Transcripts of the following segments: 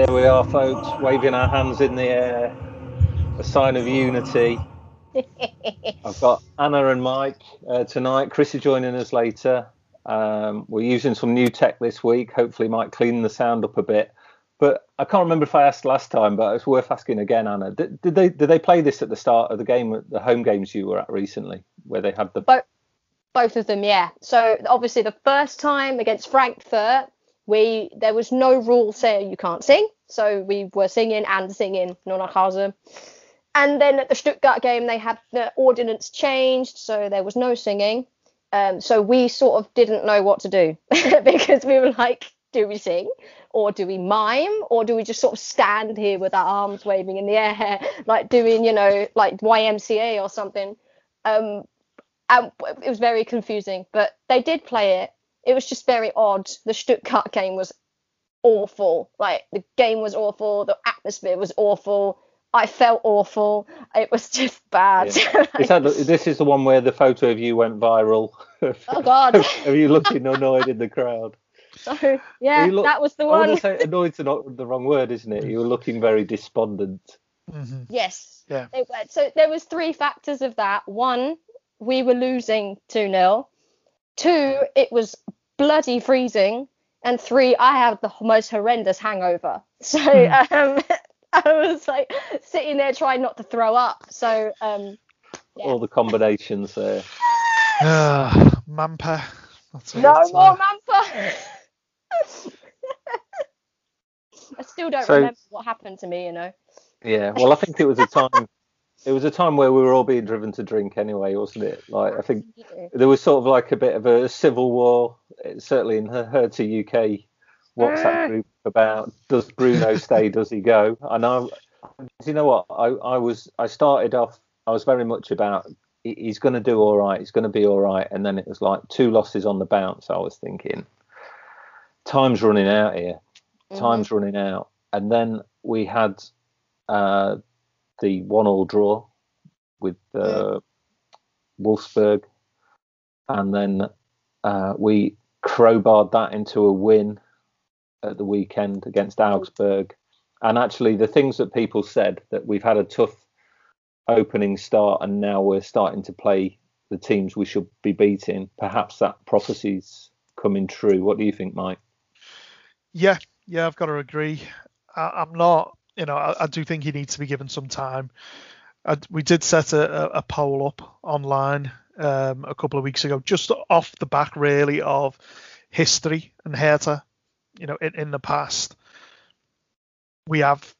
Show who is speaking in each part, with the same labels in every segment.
Speaker 1: There we are, folks, waving our hands in the air, a sign of unity. I've got Anna and Mike uh, tonight. Chris is joining us later. Um, we're using some new tech this week. Hopefully, might clean the sound up a bit. I can't remember if I asked last time, but it's worth asking again, Anna. Did, did they did they play this at the start of the game, the home games you were at recently, where they had the
Speaker 2: both, both of them? Yeah. So obviously the first time against Frankfurt, we there was no rule saying you can't sing, so we were singing and singing Nur nach Hause. And then at the Stuttgart game, they had the ordinance changed, so there was no singing. Um, so we sort of didn't know what to do because we were like, do we sing or do we mime or do we just sort of stand here with our arms waving in the air, like doing, you know, like YMCA or something? Um, and it was very confusing, but they did play it it was just very odd. The Stuttgart game was awful. Like the game was awful. The atmosphere was awful. I felt awful. It was just bad.
Speaker 1: Yeah. that, this is the one where the photo of you went viral.
Speaker 2: Oh God!
Speaker 1: Are you looking annoyed in the crowd?
Speaker 2: So yeah, look, that was the one. I
Speaker 1: want to say annoyed's not the wrong word, isn't it? You were looking very despondent.
Speaker 2: Mm-hmm. Yes.
Speaker 3: Yeah.
Speaker 2: so there was three factors of that. One, we were losing two 0 Two, it was bloody freezing. And three, I had the most horrendous hangover. So mm. um, I was like sitting there trying not to throw up. So um,
Speaker 1: yeah. all the combinations there.
Speaker 3: Uh, Mampa.
Speaker 2: no more. Mampa. I still don't so, remember what happened to me, you know.
Speaker 1: Yeah, well, I think it was a time it was a time where we were all being driven to drink anyway, wasn't it? Like I think there was sort of like a bit of a civil war, eh, certainly in Hertha UK WhatsApp ah. group about does Bruno stay, does he go? And I, you know what, I, I was I started off I was very much about he's going to do all right, he's going to be all right, and then it was like two losses on the bounce. I was thinking, time's running out here, time's mm-hmm. running out, and then we had. Uh, the one-all draw with uh, Wolfsburg, and then uh, we crowbarred that into a win at the weekend against Augsburg. And actually, the things that people said that we've had a tough opening start, and now we're starting to play the teams we should be beating. Perhaps that prophecy's coming true. What do you think, Mike?
Speaker 3: Yeah, yeah, I've got to agree. I, am not you know, I, I, do think he needs to be given some time. I, we did set a, a, poll up online um, a couple of weeks ago, just off the back really of history and Hertha. You know, in, in the past, we have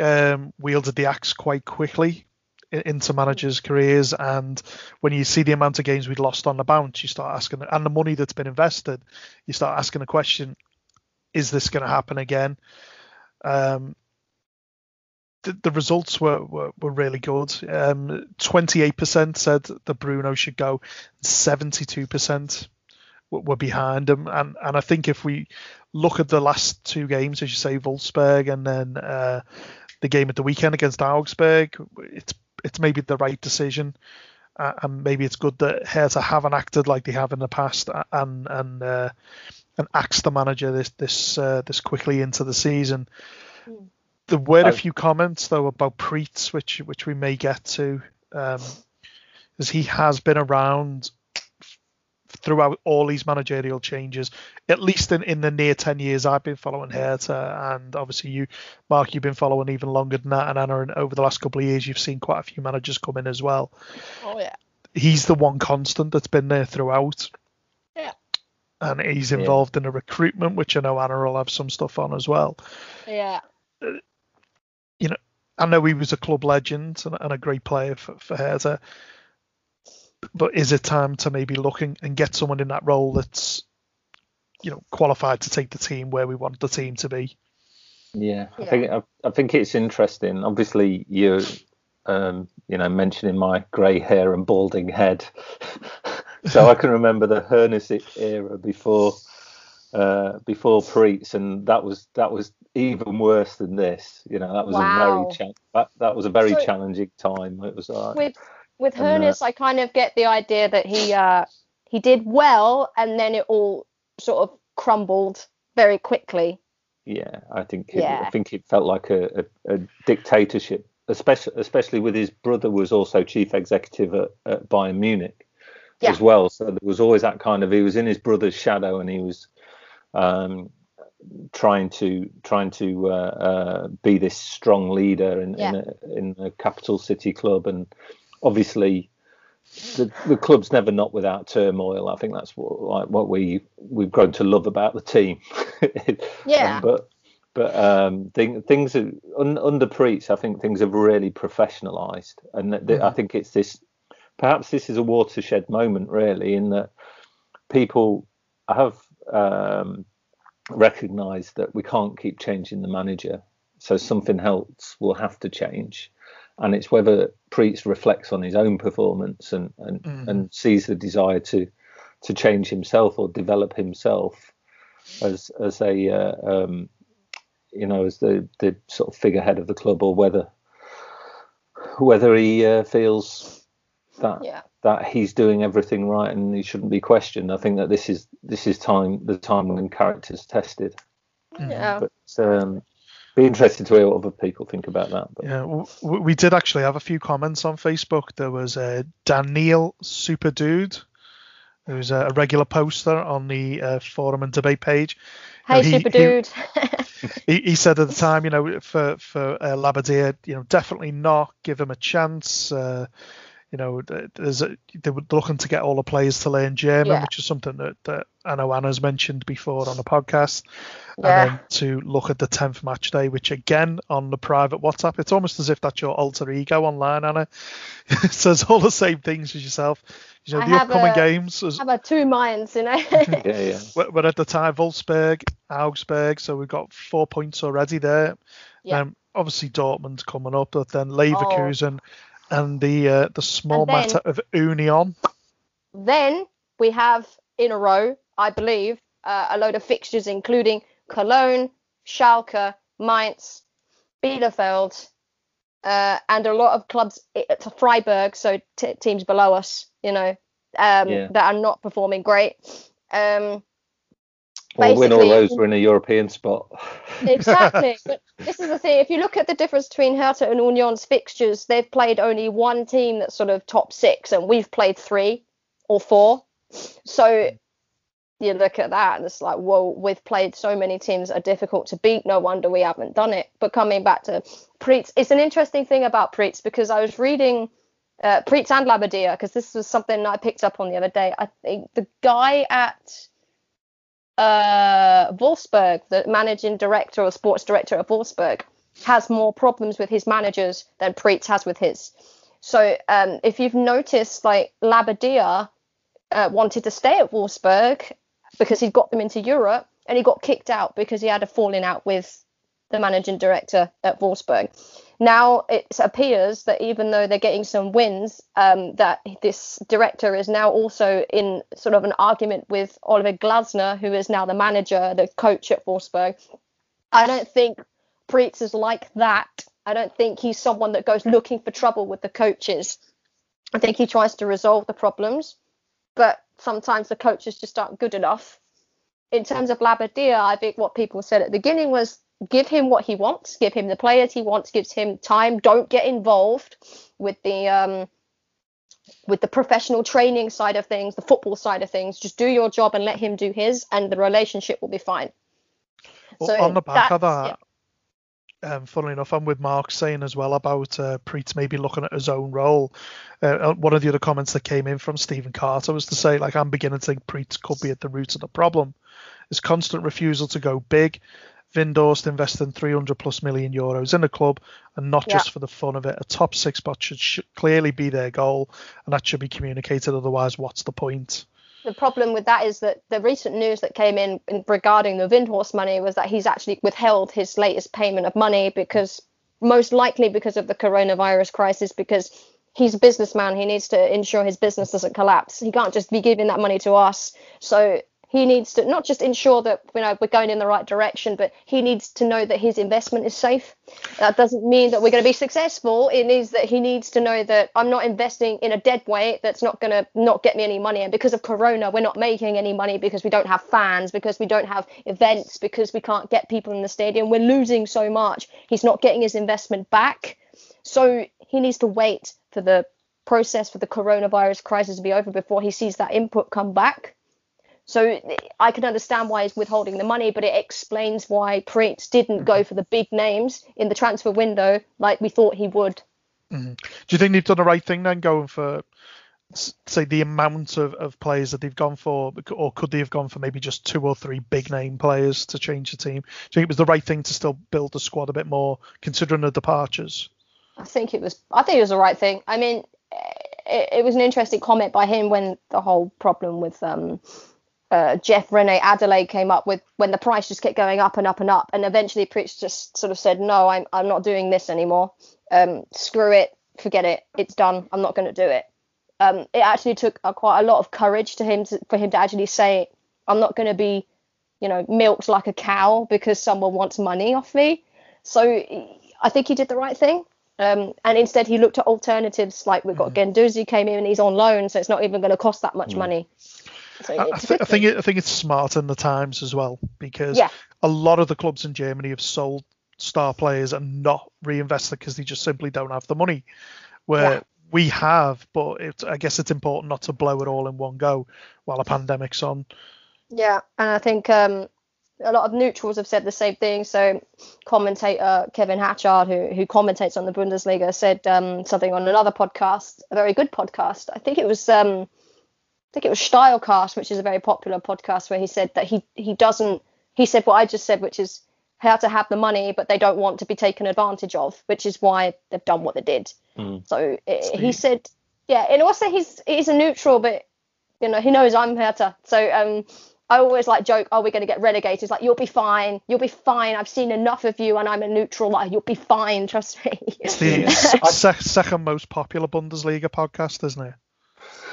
Speaker 3: um, wielded the axe quite quickly into managers' careers, and when you see the amount of games we'd lost on the bounce, you start asking, and the money that's been invested, you start asking the question: Is this going to happen again? Um, the, the results were, were, were really good. Um, 28% said that Bruno should go, 72% were behind him. And, and I think if we look at the last two games, as you say, Wolfsburg and then uh, the game at the weekend against Augsburg, it's it's maybe the right decision. Uh, and maybe it's good that Hertha haven't acted like they have in the past and and uh, and axed the manager this this uh, this quickly into the season. Mm. There were a few comments though about Preetz, which which we may get to, um, as he has been around throughout all these managerial changes, at least in, in the near 10 years I've been following Hertha, and obviously you, Mark, you've been following even longer than that, and Anna, and over the last couple of years, you've seen quite a few managers come in as well.
Speaker 2: Oh, yeah.
Speaker 3: He's the one constant that's been there throughout.
Speaker 2: Yeah.
Speaker 3: And he's involved yeah. in the recruitment, which I know Anna will have some stuff on as well.
Speaker 2: Yeah.
Speaker 3: You know, I know he was a club legend and, and a great player for, for Hertha, but is it time to maybe look and, and get someone in that role that's, you know, qualified to take the team where we want the team to be?
Speaker 1: Yeah, I think I, I, think it's interesting. Obviously, you um, you know mentioning my grey hair and balding head, so I can remember the Hoeneß era before uh, before Preetz, and that was that was even worse than this. You know, that was
Speaker 2: Wow.
Speaker 1: a very cha- that, that was a very
Speaker 2: So-
Speaker 1: challenging time. It was like
Speaker 2: with with
Speaker 1: And, uh,
Speaker 2: Hoeneß, I kind of get the idea that he uh, he did well, and then it all sort of crumbled very quickly.
Speaker 1: yeah, I think it,
Speaker 2: Yeah.
Speaker 1: I think it felt like a, a, a dictatorship, especially especially with his brother was also chief executive at, at Bayern Munich
Speaker 2: Yeah.
Speaker 1: as well. So there was always that kind of he was in his brother's shadow, and he was um, trying to trying to uh, uh, be this strong leader in in, a, in a capital city club, and obviously the, the club's never not without turmoil. I think that's what like what we we've grown to love about the team.
Speaker 2: Yeah.
Speaker 1: but but um, thing, things are, un, under Preetz, I think things have really professionalised, and th- th- I think it's this. Perhaps this is a watershed moment, really, in that people have um, recognised that we can't keep changing the manager, so something else will have to change, and it's whether Preetz reflects on his own performance and and,
Speaker 3: Mhm.
Speaker 1: and sees the desire to to change himself or develop himself as as a uh, um, you know as the the sort of figurehead of the club, or whether whether he uh, feels that
Speaker 2: Yeah.
Speaker 1: that he's doing everything right and he shouldn't be questioned. I think that this is this is time the time when character's tested.
Speaker 2: Yeah.
Speaker 1: But um, be interested to hear what other people think about that. But
Speaker 3: Yeah, w- w- we did actually have a few comments on Facebook. There was uh, Daniel Super Dude, who's a regular poster on the uh, forum and debate page.
Speaker 2: Hey,
Speaker 3: he-
Speaker 2: super
Speaker 3: he-
Speaker 2: dude.
Speaker 3: He, he said at the time, you know, for for uh, Labbadia, you know, definitely not give him a chance. Uh, you know, there's a, they were looking to get all the players to learn German,
Speaker 2: Yeah.
Speaker 3: which is something that, that I know Anna's mentioned before on the podcast.
Speaker 2: Yeah.
Speaker 3: And then to look at the 10th match day, which again on the private WhatsApp, it's almost as if that's your alter ego online, Anna. it says all the same things as yourself. You know,
Speaker 2: I
Speaker 3: the
Speaker 2: have
Speaker 3: upcoming
Speaker 2: a-
Speaker 3: games, as,
Speaker 2: How about two minds, you know?
Speaker 1: yeah, yeah.
Speaker 3: we're, we're at the time Wolfsburg, Augsburg, so we've got four points already there.
Speaker 2: Yeah. Oh.
Speaker 3: Um, obviously Dortmund's coming up, but then Leverkusen and the uh, the small
Speaker 2: then-
Speaker 3: matter of Union.
Speaker 2: Then we have in a row, I believe, uh, a load of fixtures including Cologne, Schalke, Mainz, Bielefeld, uh, and a lot of clubs to Freiburg, so t- teams below us, you know, um,
Speaker 1: Yeah.
Speaker 2: that are not performing great. Um,
Speaker 1: Well, win all those, we're in a European spot.
Speaker 2: exactly. but this is the thing. If you look at the difference between Hertha and Union's fixtures, they've played only one team that's sort of top six, and we've played three or four. So you look at that, and it's like, whoa, we've played so many teams that are difficult to beat. No wonder we haven't done it. But coming back to Preetz, it's an interesting thing about Preetz because I was reading uh, Preetz and Labbadia because this was something I picked up on the other day. I think the guy at uh, Wolfsburg, the managing director or sports director at Wolfsburg, has more problems with his managers than Preetz has with his. So um, if you've noticed, like Labbadia uh, wanted to stay at Wolfsburg because he'd got them into Europe, and he got kicked out because he had a falling out with the managing director at Wolfsburg. Now it appears that even though they're getting some wins, um, that this director is now also in sort of an argument with Oliver Glasner, who is now the manager, the coach at Wolfsburg. I don't think Preetz is like that. I don't think he's someone that goes looking for trouble with the coaches. I think he tries to resolve the problems, but sometimes the coaches just aren't good enough. In terms of Labbadia, I think what people said at the beginning was give him what he wants, give him the players he wants, gives him time. Don't get involved with the um, with the professional training side of things, the football side of things. Just do your job and let him do his, and the relationship will be fine.
Speaker 3: Well,
Speaker 2: So
Speaker 3: on the back of that, um, funnily enough, I'm with Mark saying as well about uh, Preetz maybe looking at his own role. Uh, one of the other comments that came in from Stephen Carter was to say, like, I'm beginning to think Preetz could be at the root of the problem. His constant refusal to go big. Windhorst investing 300 plus million euros in the club and not
Speaker 2: Yeah.
Speaker 3: just for the fun of it. A top six spot should, should clearly be their goal, and that should be communicated. Otherwise, what's the point?
Speaker 2: the problem with that is that the recent news that came in, in regarding the Windhorst money was that he's actually withheld his latest payment of money because most likely because of the coronavirus crisis because he's a businessman he needs to ensure his business doesn't collapse he can't just be giving that money to us so he needs to not just ensure that you know we're going in the right direction, but he needs to know that his investment is safe. That doesn't mean that we're going to be successful. It means that he needs to know that I'm not investing in a dead weight that's not going to not get me any money. And because of Corona, we're not making any money because we don't have fans, because we don't have events, because we can't get people in the stadium. We're losing so much. He's not getting his investment back. So he needs to wait for the process for the coronavirus crisis to be over before he sees that input come back. So I can understand why he's withholding the money, but it explains why Preetz didn't go for the big names in the transfer window like we thought he would.
Speaker 3: Mm-hmm. Do you think they've done the right thing then, going for say the amount of, of players that they've gone for, or could they have gone for maybe just two or three big name players to change the team? Do you think it was the right thing to still build the squad a bit more, considering the departures?
Speaker 2: I think it was. I think it was the right thing. I mean, it, it was an interesting comment by him when the whole problem with um, uh, Jeff Reine-Adélaïde came up with when the price just kept going up and up and up, and eventually Preetz just sort of said, "No, I'm I'm not doing this anymore. Um, screw it, forget it, it's done. I'm not going to do it." Um, it actually took uh, quite a lot of courage to him to, for him to actually say, "I'm not going to be, you know, milked like a cow because someone wants money off me." So I think he did the right thing. Um, and instead, he looked at alternatives like we've got mm. Guendouzi came in and he's on loan, so it's not even going to cost that much mm. money.
Speaker 3: So I, th- I, think it, I think it's smart in the times as well because
Speaker 2: yeah.
Speaker 3: a lot of the clubs in Germany have sold star players and not reinvested because they just simply don't have the money. Where yeah. we have, but it, I guess it's important not to blow it all in one go while a pandemic's on.
Speaker 2: Yeah, and I think um, a lot of neutrals have said the same thing. So, commentator Kevin Hatchard, who who commentates on the Bundesliga, said um, something on another podcast, a very good podcast. I think it was um, think it was Stylecast, which is a very popular podcast, where he said that he he doesn't. He said what I just said, which is how to have the money, but they don't want to be taken advantage of, which is why they've done what they did. Mm. So it, he said, yeah, and also he's he's a neutral, but you know he knows I'm Hertha, so um. I always like joke, oh, we're going to get relegated. It's like, you'll be fine. You'll be fine. I've seen enough of you and I'm a neutral. Like, you'll be fine. Trust me.
Speaker 3: It's the second most popular Bundesliga podcast, isn't it?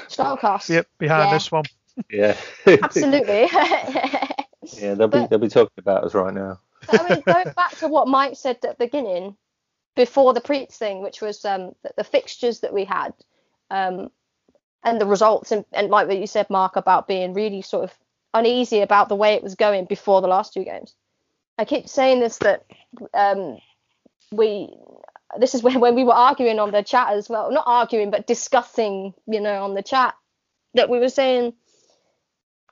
Speaker 2: Stylecast.
Speaker 3: Yep, behind
Speaker 2: yeah.
Speaker 3: this one.
Speaker 1: Yeah.
Speaker 2: Absolutely.
Speaker 1: yeah, they'll be but, they'll be talking about us right now.
Speaker 2: I mean, going back to what Mike said at the beginning, before the Preetz thing, which was um, the, the, fixtures that we had, um, and the results, and, and like what you said, Mark, about being really sort of uneasy about the way it was going before the last two games. I keep saying this that um, we this is when, when we were arguing on the chat as well. Not arguing but discussing you know on the chat that we were saying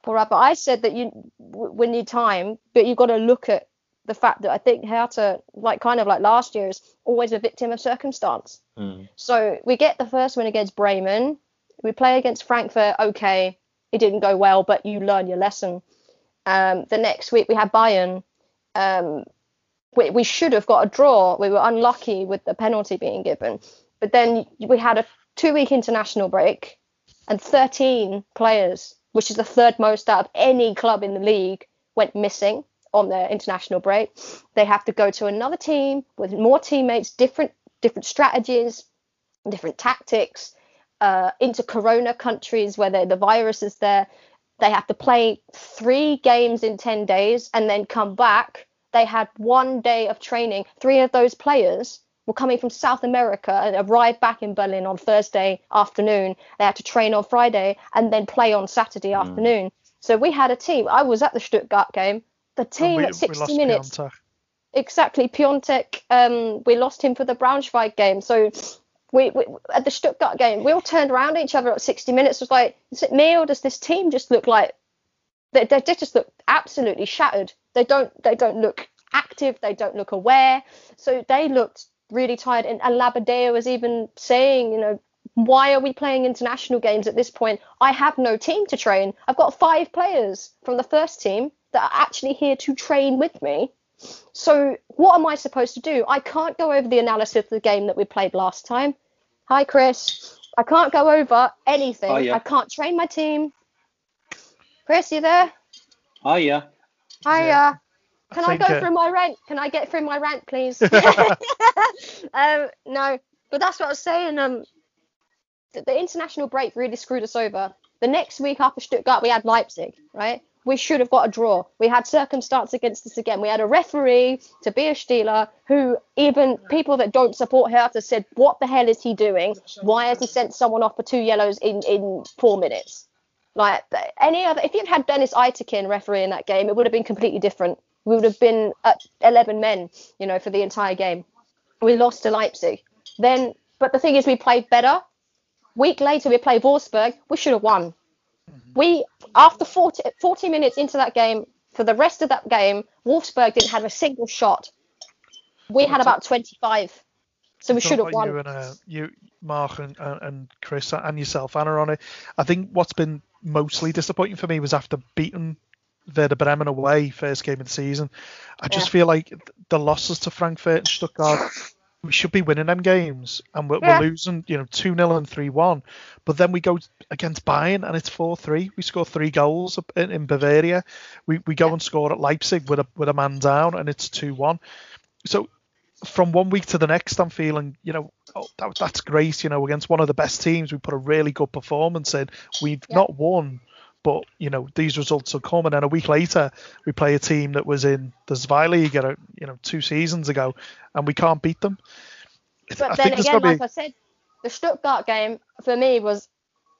Speaker 2: all right but i said that you we need time but you've got to look at the fact that i think Hertha like kind of like last year is always a victim of circumstance. Mm. so we get the first win against bremen. We play against frankfurt. Okay it didn't go well but you learn your lesson. Um, the next week we had bayern. Um, we, we should have got a draw. We were unlucky with the penalty being given. But then we had a two week international break and 13 players, which is the third most out of any club in the league, went missing on their international break. They have to go to another team with more teammates, different different strategies, different tactics, uh, into Corona countries where the virus is there. They have to play three games in 10 days and then come back they had one day of training. Three of those players were coming from South America and arrived back in Berlin on Thursday afternoon. They had to train on Friday and then play on Saturday mm. afternoon. So we had a team. I was at the Stuttgart game. The team we, at 60 minutes. Piątek. Exactly, Piątek. Um, we lost him for the Braunschweig game. So we, we, at the Stuttgart game, we all turned around at each other at 60 minutes. It was like, is it me or does this team just look like they, they just look absolutely shattered? They don't they don't look active. They don't look aware. So they looked really tired. And, Labbadia was even saying, you know, why are we playing international games at this point? I have no team to train. I've got five players from the first team that are actually here to train with me. So what am I supposed to do? I can't go over the analysis of the game that we played last time. Hi, Chris. I can't go over anything. Oh, yeah. I can't train my team. Chris, you there?
Speaker 4: Oh yeah.
Speaker 2: Hiya. Yeah. Can I, I go uh, through my rent? Can I get through my rent, please? um, no, but that's what I was saying. Um, the, the, international break really screwed us over. The next week after Stuttgart, we had Leipzig, right? we should have got a draw. We had circumstance against us again. We had a referee, Tobias Stieler, who even people that don't support Hertha said, "What the hell is he doing? Why has he sent someone off for two yellows in in four minutes?" Like any other, if you'd had Deniz Aytekin referee in that game, it would have been completely different. We would have been at 11 men, you know, for the entire game. We lost to Leipzig. Then, but the thing is, we played better. Week later, we played Wolfsburg. We should have won. We, after 40, 40 minutes into that game, for the rest of that game, Wolfsburg didn't have a single shot. We had about 25. So we should have won.
Speaker 3: You and uh, you, Mark and, and Chris and yourself, Anna, on it. I think what's been mostly disappointing for me was after beating Werder Bremen away first game of the season. I just yeah. feel like the losses to Frankfurt and Stuttgart, we should be winning them games, and we're, yeah. we're losing, you know, two 0 and three one. But then we go against Bayern and it's four three. We score three goals in, in Bavaria. We we go yeah. and score at Leipzig with a with a man down and it's two one. So from one week to the next, I'm feeling, you know, oh, that, that's great. You know, against one of the best teams, we put a really good performance in. We've yeah. not won, but you know, these results will come. And then a week later, we play a team that was in the Zweitliga, you know, two seasons ago, and we can't beat them.
Speaker 2: But I then again, like be... I said, the Stuttgart game for me was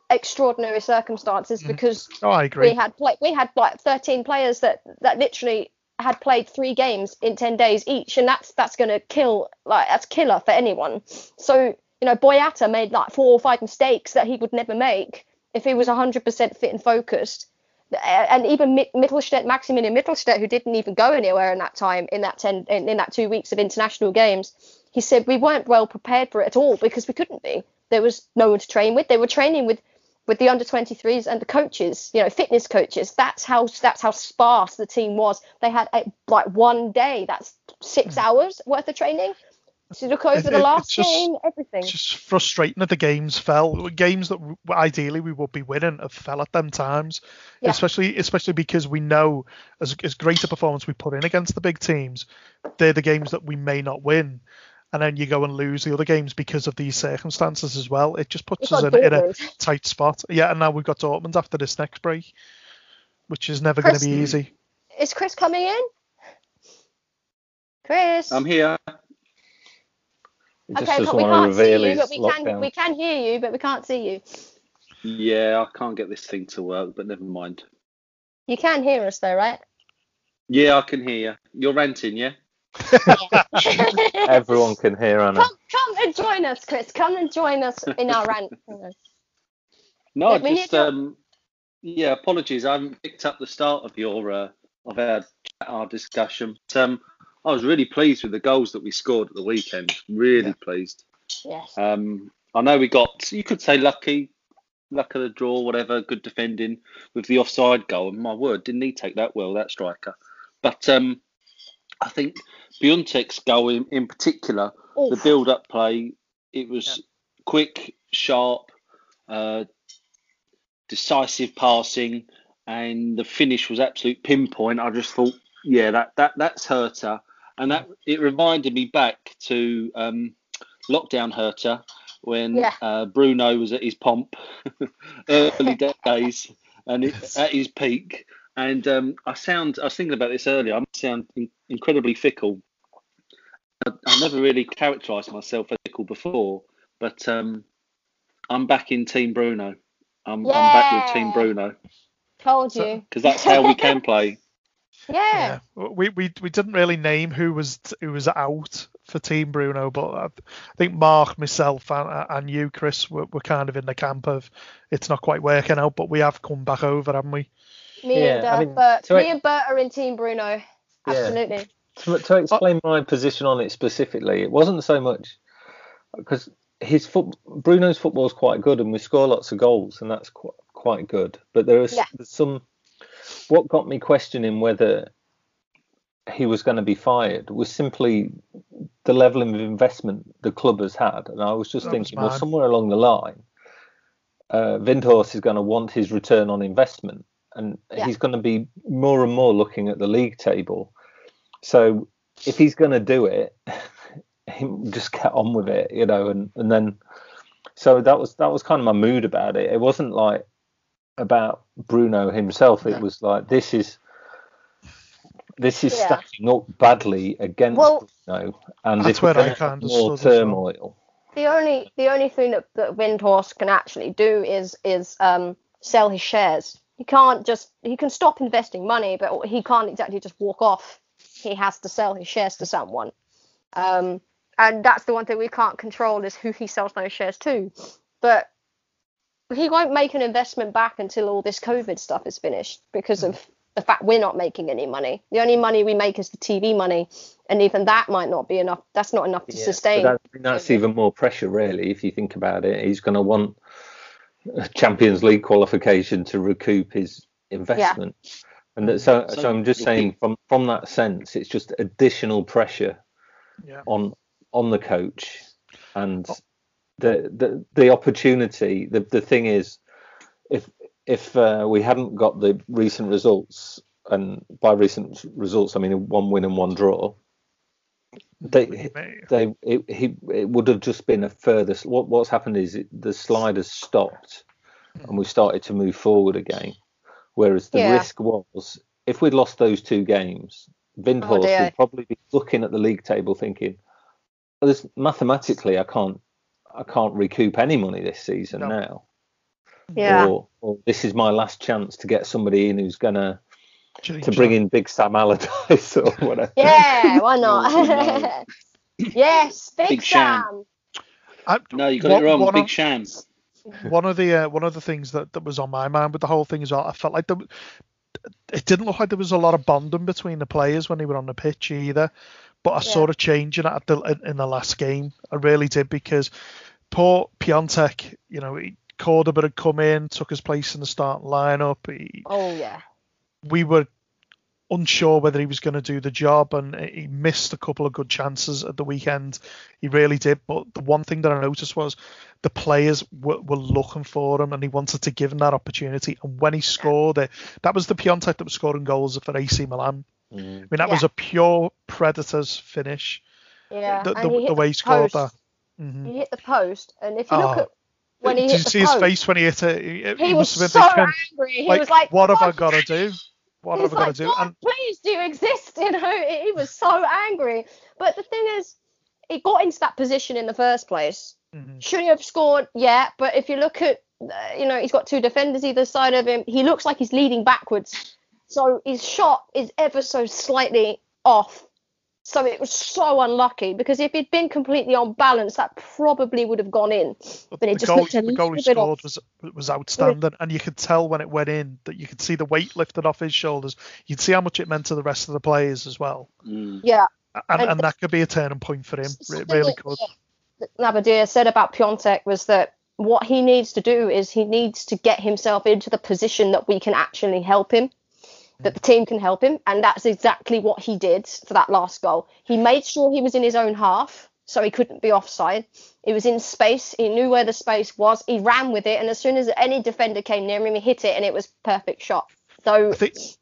Speaker 2: extraordinary circumstances mm-hmm. because
Speaker 3: oh, I agree.
Speaker 2: we had like we had like 13 players that that literally had played three games in 10 days each and that's that's going to kill like that's killer for anyone so you know boyata made like four or five mistakes that he would never make if he was 100% fit and focused and even Mittelstädt, Maximilian Mittelstädt, who didn't even go anywhere in that time, in that ten, in, in that two weeks of international games, he said we weren't well prepared for it at all because we couldn't be. There was no one to train with. They were training with with the under 23s and the coaches, you know, fitness coaches. That's how that's how sparse the team was. They had a, like one day. That's six mm. hours worth of training to look over it, the last just, game, everything.
Speaker 3: It's just frustrating that the games fell. Games that ideally we would be winning have fell at them times. Yeah. Especially especially because we know as as great a performance we put in against the big teams, they're the games that we may not win and then you go and lose the other games because of these circumstances as well. It just puts us in, in, a tight spot. Yeah, and now we've got Dortmund after this next break, which is never going to be easy.
Speaker 2: Is Chris coming in? Chris.
Speaker 4: I'm here.
Speaker 2: Okay, but we can't see you, but we lockdown. can we can hear you, but we can't see you.
Speaker 4: Yeah, I can't get this thing to work, but never mind.
Speaker 2: You can hear us though, right?
Speaker 4: Yeah, I can hear you. You're ranting, yeah?
Speaker 1: Everyone can hear Anna.
Speaker 2: Come, come and join us, Chris. Come and join us in our rant.
Speaker 4: No, yeah, just um, yeah. Apologies, I haven't picked up the start of your uh, of our our discussion. But, um, I was really pleased with the goals that we scored at the weekend. Really yeah. pleased.
Speaker 2: Yes.
Speaker 4: Um, I know we got you could say lucky, luck of the draw, whatever. Good defending with the offside goal. And my word, didn't he take that well, that striker? But um, I think Piątek's goal in, in particular, Oof. the build-up play, it was yeah. quick, sharp, uh, decisive passing, and the finish was absolute pinpoint. I just thought, yeah, that that that's Hertha, and that it reminded me back to um, lockdown Hertha when yeah. uh, Bruno was at his pomp, early days, and it, at his peak. And um, I sound, I was thinking about this earlier. I sound in, incredibly fickle. I, I never really characterised myself as fickle before, but um, I'm back in Team Bruno. I'm, yeah. I'm back with Team Bruno.
Speaker 2: Told you.
Speaker 4: Because that's how we can play.
Speaker 2: Yeah.
Speaker 3: yeah. We, we we didn't really name who was who was out for Team Bruno, but I think Mark, myself, and, and you, Chris, were, were kind of in the camp of it's not quite working out, but we have come back over, haven't we?
Speaker 2: Me yeah, and uh, I mean, Bert, me and Bert are in Team Bruno. Absolutely. Yeah.
Speaker 1: To, to explain my position on it specifically, it wasn't so much because his foot, Bruno's football is quite good, and we score lots of goals, and that's quite quite good. But there is yeah. some. What got me questioning whether he was going to be fired was simply the level of investment the club has had, and I was just that thinking, was well, somewhere along the line, uh, Windhorst is going to want his return on investment, and yeah. he's going to be more and more looking at the league table. So if he's going to do it, just get on with it, you know, and and then so that was that was kind of my mood about it. It wasn't like about Bruno himself. It was like this is this is
Speaker 2: Yeah.
Speaker 1: stacking up badly against
Speaker 2: Well-
Speaker 1: Bruno, and
Speaker 3: That's
Speaker 1: if we're
Speaker 3: where I
Speaker 1: going to have more
Speaker 3: stood as well.
Speaker 1: turmoil,
Speaker 2: The only the only thing that, that Windhorst can actually do is is um, sell his shares. He can't just he can stop investing money, but he can't exactly just walk off. He has to sell his shares to someone. Um, and that's the one thing we can't control is who he sells those shares to. But he won't make an investment back until all this COVID stuff is finished because of the fact we're not making any money. The only money we make is the TV money, and even that might not be enough. That's not enough to
Speaker 1: Yeah,
Speaker 2: sustain.
Speaker 1: That, that's even more pressure, really, if you think about it. He's going to want Champions League qualification to recoup his investment. And that, so,
Speaker 4: So
Speaker 1: so I'm just saying, from from that sense, it's just additional pressure
Speaker 3: Yeah.
Speaker 1: on on the coach, and the the the opportunity. The the thing is, if if uh, we hadn't got the recent results, and by recent results I mean one win and one draw, they they it, he it would have just been a further what what's happened is it, the slide has stopped and we started to move forward again whereas the
Speaker 2: Yeah.
Speaker 1: risk was if we'd lost those two games Windhorst
Speaker 2: Oh,
Speaker 1: would probably be looking at the league table thinking well, this, mathematically I can't I can't recoup any money this season
Speaker 3: No.
Speaker 1: now
Speaker 2: yeah.
Speaker 1: or, or this is my last chance to get somebody in who's gonna
Speaker 3: change
Speaker 1: to bring
Speaker 3: that.
Speaker 1: in big Sam Allardyce or whatever
Speaker 2: Yeah, why not?
Speaker 4: Oh, no.
Speaker 2: yes, Big,
Speaker 4: Big Sham.
Speaker 2: Sam.
Speaker 3: I-
Speaker 4: No, you got
Speaker 3: one-
Speaker 4: it wrong.
Speaker 3: one
Speaker 4: Big
Speaker 3: of-
Speaker 4: Sham.
Speaker 3: one of the uh, one of the things that, that was on my mind with the whole thing is well, I felt like there, it didn't look like there was a lot of bonding between the players when they were on the pitch either. But I
Speaker 2: Yeah.
Speaker 3: saw it change in the in, in the last game. I really did because poor Piątek, you know, he, Cordoba had come in, took his place in the starting lineup. He,
Speaker 2: Oh yeah.
Speaker 3: We were unsure whether he was going to do the job, and he missed a couple of good chances at the weekend. He really did. But the one thing that I noticed was the players were, were looking for him, and he wanted to give him that opportunity. And when he scored it, that was the Piątek that was scoring goals for AC Milan.
Speaker 1: Mm.
Speaker 3: I mean, that was a pure Predators finish.
Speaker 2: Yeah.
Speaker 3: the,
Speaker 2: and
Speaker 3: the,
Speaker 2: he hit
Speaker 3: the way he scored
Speaker 2: post.
Speaker 3: that. hmm
Speaker 2: He hit the post, and if you look
Speaker 3: Oh.
Speaker 2: at when he
Speaker 3: Did
Speaker 2: hit
Speaker 3: you see his face when he hit it? He,
Speaker 2: was so angry. He
Speaker 3: like,
Speaker 2: was like,
Speaker 3: "What have I got to do? What have I got
Speaker 2: like,
Speaker 3: to do?"
Speaker 2: God,
Speaker 3: And
Speaker 2: please do you exist? You know, he was so angry. But the thing is, he got into that position in the first place.
Speaker 3: Mhm.
Speaker 2: Should he have scored? Yeah, but if you look at, uh, you know, he's got two defenders either side of him. He looks like he's leading backwards, so his shot is ever so slightly off. So it was so unlucky because if he'd been completely on balance, that probably would have gone in. But it
Speaker 3: the
Speaker 2: just
Speaker 3: goal,
Speaker 2: looked a
Speaker 3: the goal he scored
Speaker 2: off.
Speaker 3: was was outstanding, and you could tell when it went in that you could see the weight lifted off his shoulders. You'd see how much it meant to the rest of the players as well,
Speaker 4: Mm.
Speaker 2: Yeah,
Speaker 3: and,
Speaker 2: And
Speaker 3: and that could be a turning point for him. It really
Speaker 2: that-
Speaker 3: could.
Speaker 2: that Labbadia said about Piątek was that what he needs to do is he needs to get himself into the position that we can actually help him, that the team can help him, and that's exactly what he did for that last goal. He made sure he was in his own half, so he couldn't be offside. He was in space. He knew where the space was. He ran with it, and as soon as any defender came near him, he hit it, and it was perfect shot. So
Speaker 3: it's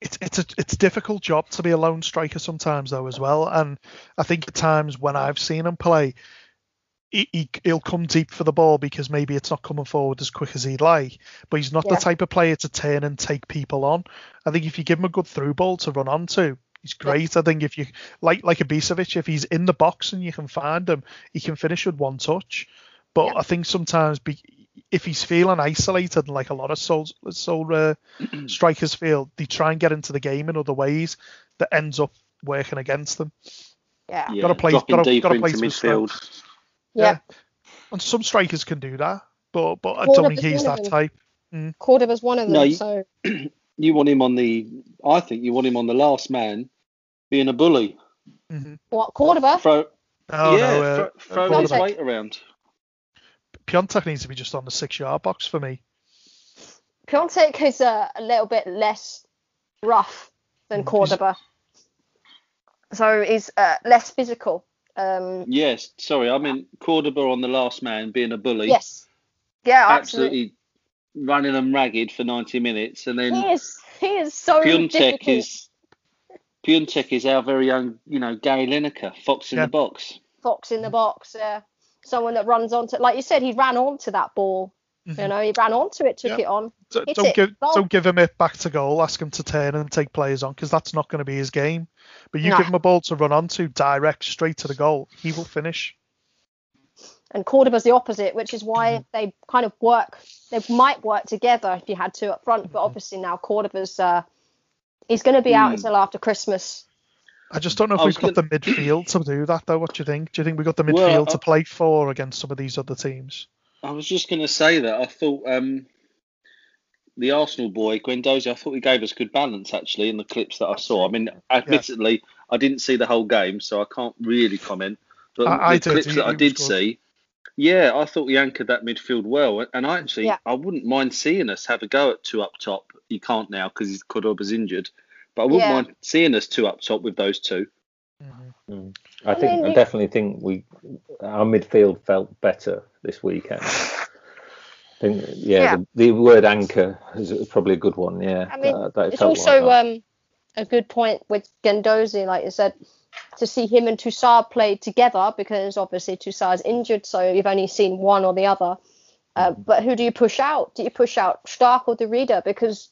Speaker 3: it's a it's difficult job to be a lone striker sometimes though as well, and I think at times when I've seen him play. He, he, he'll come deep for the ball because maybe it's not coming forward as quick as he'd like, but he's not
Speaker 2: Yeah.
Speaker 3: the type of player to turn and take people on. I think if you give him a good through ball to run onto, he's great. I think if you like like Ibisevic, if he's in the box and you can find him, he can finish with one touch. But
Speaker 2: Yeah.
Speaker 3: I think sometimes be, if he's feeling isolated, like a lot of soul soul uh, strikers feel, they try and get into the game in other ways that ends up working against them.
Speaker 2: yeah,
Speaker 4: Yeah,
Speaker 3: Gotta play- gotta-
Speaker 4: deeper
Speaker 3: gotta play
Speaker 4: into
Speaker 3: some
Speaker 4: midfield.
Speaker 2: yeah.
Speaker 3: And some strikers can do that, but but I don't think he's
Speaker 2: one of
Speaker 3: that
Speaker 2: them.
Speaker 3: type.
Speaker 2: Cordoba's one of them.
Speaker 4: No, you-
Speaker 2: so
Speaker 4: You want him on the. I think you want him on the last man, being a bully.
Speaker 3: Mm-hmm.
Speaker 2: what Cordoba?
Speaker 4: Throw,
Speaker 3: Oh
Speaker 4: yeah,
Speaker 3: no, uh,
Speaker 4: throw, throw his weight around.
Speaker 3: Piątek needs to be just on the six yard box for me.
Speaker 2: Piątek is a, a little bit less rough than
Speaker 3: Mm,
Speaker 2: Cordoba, so he's uh, less physical. Um,
Speaker 4: Yes, sorry, I mean Cordoba on the last man, being a bully.
Speaker 2: yes, yeah, absolutely.
Speaker 4: absolutely running them ragged for 90 minutes, and then
Speaker 2: He is he is so
Speaker 4: Piątek
Speaker 2: difficult.
Speaker 4: is Piątek is our very young, you know, Gary Lineker, Fox in
Speaker 3: Yeah.
Speaker 4: the box.
Speaker 2: Fox in the box. Uh, someone that runs onto, like you said, he ran onto that ball You know, he ran onto it, took
Speaker 3: Mm-hmm. Yeah.
Speaker 2: it on.
Speaker 3: D-
Speaker 2: Hit
Speaker 3: don't
Speaker 2: it.
Speaker 3: give
Speaker 2: Goal.
Speaker 3: don't give him it back to goal. Ask him to turn and take players on because that's not going to be his game. But you
Speaker 2: No.
Speaker 3: give him a ball to run onto, direct straight to the goal, he will finish.
Speaker 2: And Cordoba's the opposite, which is why
Speaker 3: Mm-hmm.
Speaker 2: they kind of work. They might work together if you had to up front,
Speaker 3: Mm-hmm.
Speaker 2: but obviously now Cordoba's uh, he's going to be out
Speaker 4: Hmm.
Speaker 2: until after Christmas.
Speaker 3: I just don't know if we've
Speaker 4: was
Speaker 3: got the midfield to do that though. What do you think? Do you think we've got the midfield
Speaker 4: Well,
Speaker 3: to play for against some of these other teams?
Speaker 4: I was just going to say that I thought um, the Arsenal boy Guendouzi, I thought he gave us good balance actually in the clips that I saw. I mean, admittedly, I didn't see the whole game, so I can't really comment. But
Speaker 3: I- I
Speaker 4: the
Speaker 3: did.
Speaker 4: clips that I did
Speaker 3: was good.
Speaker 4: see, yeah, I thought he anchored that midfield well. And I actually,
Speaker 2: Yeah.
Speaker 4: I wouldn't mind seeing us have a go at two up top. He can't now because he's Cordoba's injured, but I wouldn't
Speaker 2: Yeah.
Speaker 4: mind seeing us two up top with those two.
Speaker 1: I think
Speaker 2: mean,
Speaker 1: I definitely think we our midfield felt better this weekend. I think yeah,
Speaker 2: Yeah.
Speaker 1: The, the word anchor is probably a good one. Yeah,
Speaker 2: I mean,
Speaker 1: that- that
Speaker 2: it's also
Speaker 1: like
Speaker 2: um, a good point with Guendouzi, like you said, to see him and Tousart play together because obviously Tousart's injured, so you've only seen one or the other. Uh,
Speaker 1: Mm-hmm.
Speaker 2: but who do you push out? Do you push out Stark or Darida? Because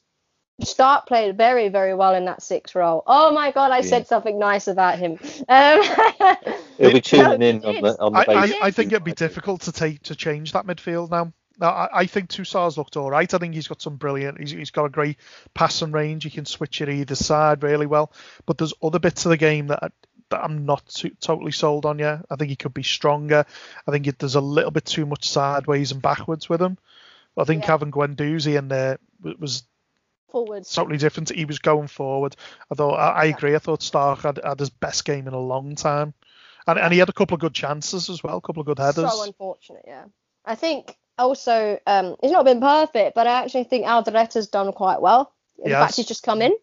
Speaker 2: Stark played very, very well in that six role. Oh my God, I
Speaker 1: Yeah.
Speaker 2: said something nice about him. Um,
Speaker 1: He'll be
Speaker 2: No,
Speaker 1: tuning in on the on the
Speaker 3: I, I. I think it'd be difficult to take to change that midfield now. Now I, I think Tousart's looked all right. I think he's got some brilliant. He's, he's got a great passing range. He can switch it either side really well. But there's other bits of the game that I, that I'm not too, totally sold on yet. I think he could be stronger. I think it, there's a little bit too much sideways and backwards with him. I think
Speaker 2: Yeah.
Speaker 3: having Guendouzi in there wa- was
Speaker 2: forwards.
Speaker 3: totally different. He was going forward. I thought I, I agree. I thought Stark had, had his best game in a long time, and and he had a couple of good chances as well, a couple of good headers.
Speaker 2: So unfortunate, yeah. I think also um, he's not been perfect, but I actually think Alderete's done quite well. In
Speaker 3: Yes.
Speaker 2: fact, he's just come in.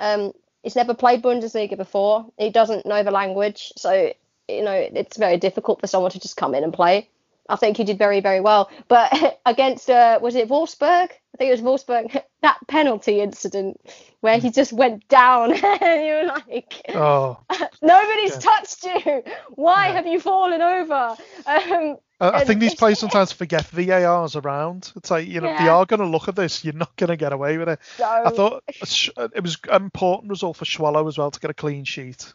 Speaker 2: Um, he's never played Bundesliga before. He doesn't know the language, so you know it's very difficult for someone to just come in and play. I think he did very, very well. But against, uh, was it Wolfsburg? I think it was Wolfsburg. That penalty incident where he just went down, and you were like,
Speaker 3: Oh,
Speaker 2: nobody's
Speaker 3: Yeah.
Speaker 2: touched you. Why
Speaker 3: Yeah.
Speaker 2: have you fallen over? Um,
Speaker 3: I, I think these players sometimes forget VAR's around. It's like you know they
Speaker 2: Yeah.
Speaker 3: are going to look at this. You're not going to get away with it. I thought it was an important result for Schwolow as well to get a clean sheet.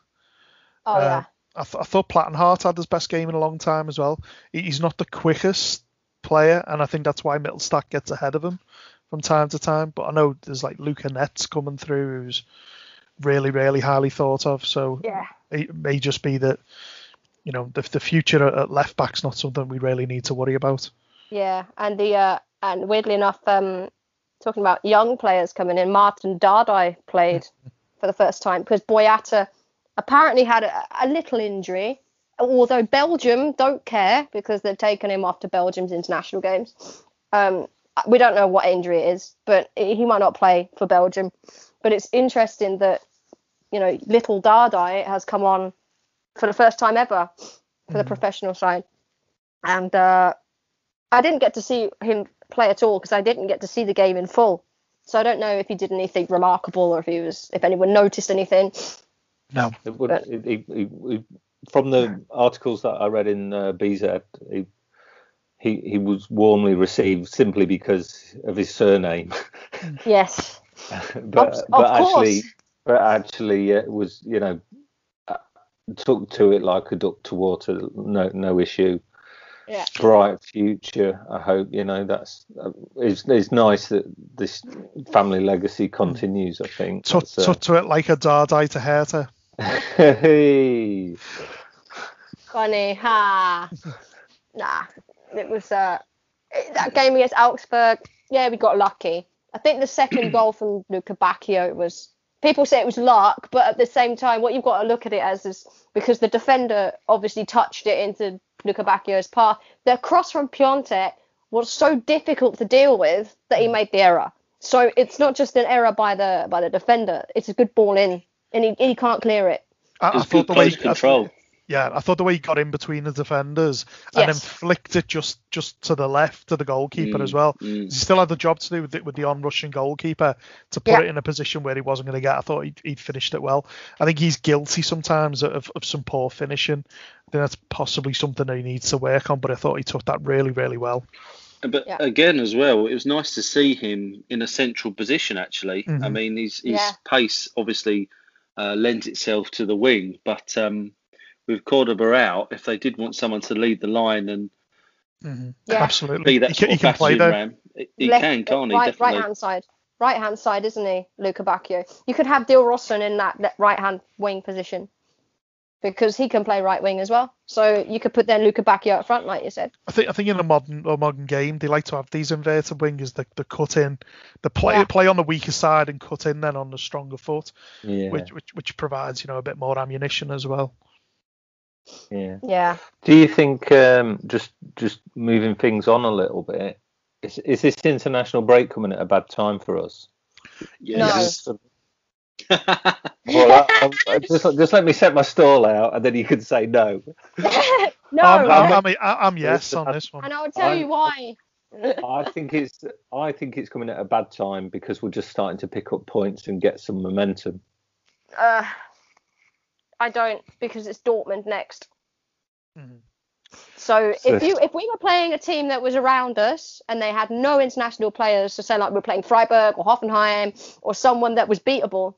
Speaker 2: oh
Speaker 3: uh,
Speaker 2: yeah,
Speaker 3: I, th- I thought Plattenhardt had his best game in a long time as well. He- He's not the quickest player, and I think that's why Mittelstädt gets ahead of him from time to time. But I know there's like Luca Netz coming through, who's really, really highly thought of. So
Speaker 2: yeah.
Speaker 3: it may just be that you know the, the future at left back's not something we really need to worry about.
Speaker 2: Yeah, and the uh, and weirdly enough, um, talking about young players coming in, Martin Dardai played for the first time because Boyata apparently had a, a little injury. Although Belgium don't care because they've taken him off to Belgium's international games. Um, we don't know what injury it is, but he might not play for Belgium. But it's interesting that you know little Dardai has come on for the first time ever for the professional side, and uh, I didn't get to see him play at all because I didn't get to see the game in full. So I don't know if he did anything remarkable or if he was if anyone noticed anything.
Speaker 3: No,
Speaker 1: It would,
Speaker 2: But-
Speaker 1: it, it, it, it- from the articles that I read in uh, BZ, he, he he was warmly received simply because of his surname.
Speaker 2: Yes.
Speaker 1: but
Speaker 2: Of-
Speaker 1: but
Speaker 2: of
Speaker 1: actually,
Speaker 2: course.
Speaker 1: but actually, it was you know uh, took to it like a duck to water. No no issue.
Speaker 2: Yeah.
Speaker 1: Bright future. I hope you know that's uh, it's it's nice that this family legacy continues. I think.
Speaker 3: tut,
Speaker 1: That's, uh,
Speaker 3: tut to it like a Dardai to Hertha.
Speaker 1: hey.
Speaker 2: Funny, ha. nah, it was uh that game against Augsburg. Yeah, we got lucky. I think the second goal from Lukebakio was. People say it was luck, but at the same time, what you've got to look at it as is because the defender obviously touched it into Lukebakio's path. The cross from Piątek was so difficult to deal with that he made the error. So it's not just an error by the by the defender; it's a good ball in, and he, he can't clear it.
Speaker 3: I, I
Speaker 4: It's
Speaker 3: thought
Speaker 4: good
Speaker 3: the way
Speaker 4: close control.
Speaker 3: Yeah, I thought the way he got in between the defenders and then flicked it just just to the left to the goalkeeper
Speaker 4: Mm,
Speaker 3: as well.
Speaker 4: mm.
Speaker 3: He still had the job to do with it with the on-rushing goalkeeper to put
Speaker 2: Yeah.
Speaker 3: it in a position where he wasn't going to get. I thought he'd, he'd finished it well. I think he's guilty sometimes of, of some poor finishing. I think that's possibly something that he needs to work on. But I thought he took that really really well.
Speaker 4: But
Speaker 2: Yeah.
Speaker 4: again, as well, it was nice to see him in a central position. Actually, I
Speaker 3: Mhm.
Speaker 4: mean, his his
Speaker 2: Yeah.
Speaker 4: pace obviously uh, lends itself to the wing, but um, with Cordoba out, if they did want someone to lead the line and
Speaker 3: Mhm.
Speaker 2: Yeah.
Speaker 3: Absolutely.
Speaker 4: be
Speaker 3: He
Speaker 4: that
Speaker 3: can,
Speaker 4: sort
Speaker 3: he
Speaker 4: of
Speaker 3: can play
Speaker 4: battering
Speaker 3: there.
Speaker 4: ram, he he
Speaker 2: Left-
Speaker 4: can, can't he?
Speaker 2: right,
Speaker 4: Definitely.
Speaker 2: Right hand side. Right hand side, isn't he, Lukebakio? You could have Dilrosun in that right hand wing position because he can play right wing as well. So you could put then Lukebakio up front, like you said.
Speaker 3: I think I think in a modern or modern game they like to have these inverted wingers that the cut in, the play
Speaker 2: Yeah.
Speaker 3: play on the weaker side and cut in then on the stronger foot,
Speaker 1: Yeah.
Speaker 3: which, which which provides you know a bit more ammunition as well.
Speaker 1: Yeah.
Speaker 2: Yeah.
Speaker 1: Do you think um, just just moving things on a little bit? Is, is this international break coming at a bad time for us?
Speaker 4: Yes.
Speaker 1: Well, I, I, just just let me set my stall out, and then you can say no.
Speaker 2: no.
Speaker 3: I'm, I'm,
Speaker 2: and
Speaker 3: I'm, I'm yes on this one.
Speaker 2: And I'll tell
Speaker 1: I-
Speaker 2: you why.
Speaker 1: I think it's I think it's coming at a bad time because we're just starting to pick up points and get some momentum.
Speaker 2: uh, I don't because it's Dortmund next.
Speaker 3: Mhm.
Speaker 2: So
Speaker 1: So-
Speaker 2: if you if we were playing a team that was around us and they had no international players, so say like we're playing Freiburg or Hoffenheim or someone that was beatable,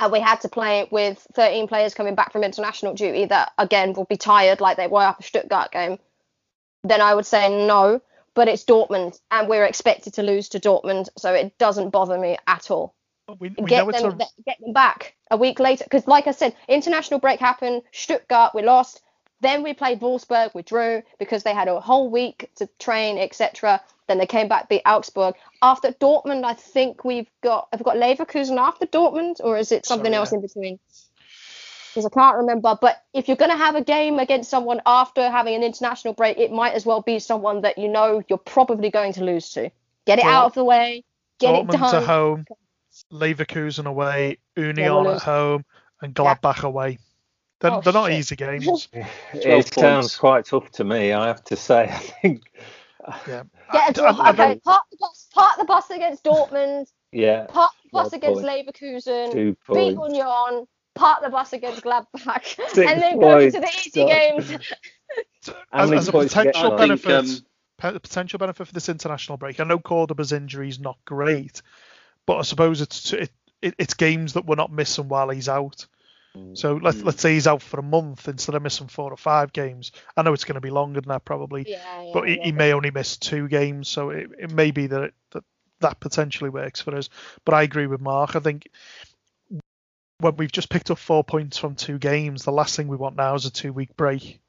Speaker 2: and we had to play it with 13 players coming back from international duty that again will be tired like they were after Stuttgart game, then I would say no. But it's Dortmund and we're expected to lose to Dortmund, so it doesn't bother me at all
Speaker 3: We, we
Speaker 2: get
Speaker 3: know it's
Speaker 2: them
Speaker 3: a
Speaker 2: get them back a week later. Because like i said international break happened stuttgart we lost. Then we played wolfsburg we drew because they had a whole week to train etc then they came back beat augsburg. After dortmund i think we've got have we got leverkusen after dortmund or is it something
Speaker 3: Sorry,
Speaker 2: else
Speaker 3: yeah.
Speaker 2: in between? Because i can't remember but if you're going to have a game against someone after having an international break it might as well be someone that you know you're probably going to lose to. Get it
Speaker 3: Dort-
Speaker 2: out of the way get it
Speaker 3: Dortmund
Speaker 2: done.
Speaker 3: at home, Leverkusen away, Union
Speaker 2: we'll
Speaker 3: at home, and Gladbach away. They're,
Speaker 2: Oh,
Speaker 3: they're not
Speaker 2: shit.
Speaker 3: easy games.
Speaker 1: It sounds quite tough to me. I have to say. I think.
Speaker 3: Yeah. I- I-
Speaker 2: okay,
Speaker 3: don't-
Speaker 2: the bus. Park the bus against Dortmund.
Speaker 1: Yeah.
Speaker 2: Park the bus
Speaker 1: Well
Speaker 2: against
Speaker 1: point.
Speaker 2: Leverkusen.
Speaker 1: Two
Speaker 2: Beat
Speaker 1: points.
Speaker 2: Union. Park the bus against Gladbach,
Speaker 1: Six
Speaker 2: and then go to the
Speaker 1: points.
Speaker 2: easy games.
Speaker 3: As, as a
Speaker 1: points you get
Speaker 3: potential
Speaker 1: on?
Speaker 4: I think,
Speaker 3: benefit,
Speaker 4: um,
Speaker 3: potential benefit for this international break. I know Cordoba's injury is not great, but I suppose it's it, it, it's games that we're not missing while he's out. So let's
Speaker 4: Mm.
Speaker 3: let's say he's out for a month instead of missing four or five games. I know it's going to be longer than that probably,
Speaker 2: Yeah, yeah,
Speaker 3: but he,
Speaker 2: yeah.
Speaker 3: he may only miss two games, so it, it may be that, it, that that potentially works for us. But I agree with Mark. I think when we've just picked up four points from two games, the last thing we want now is a two week break.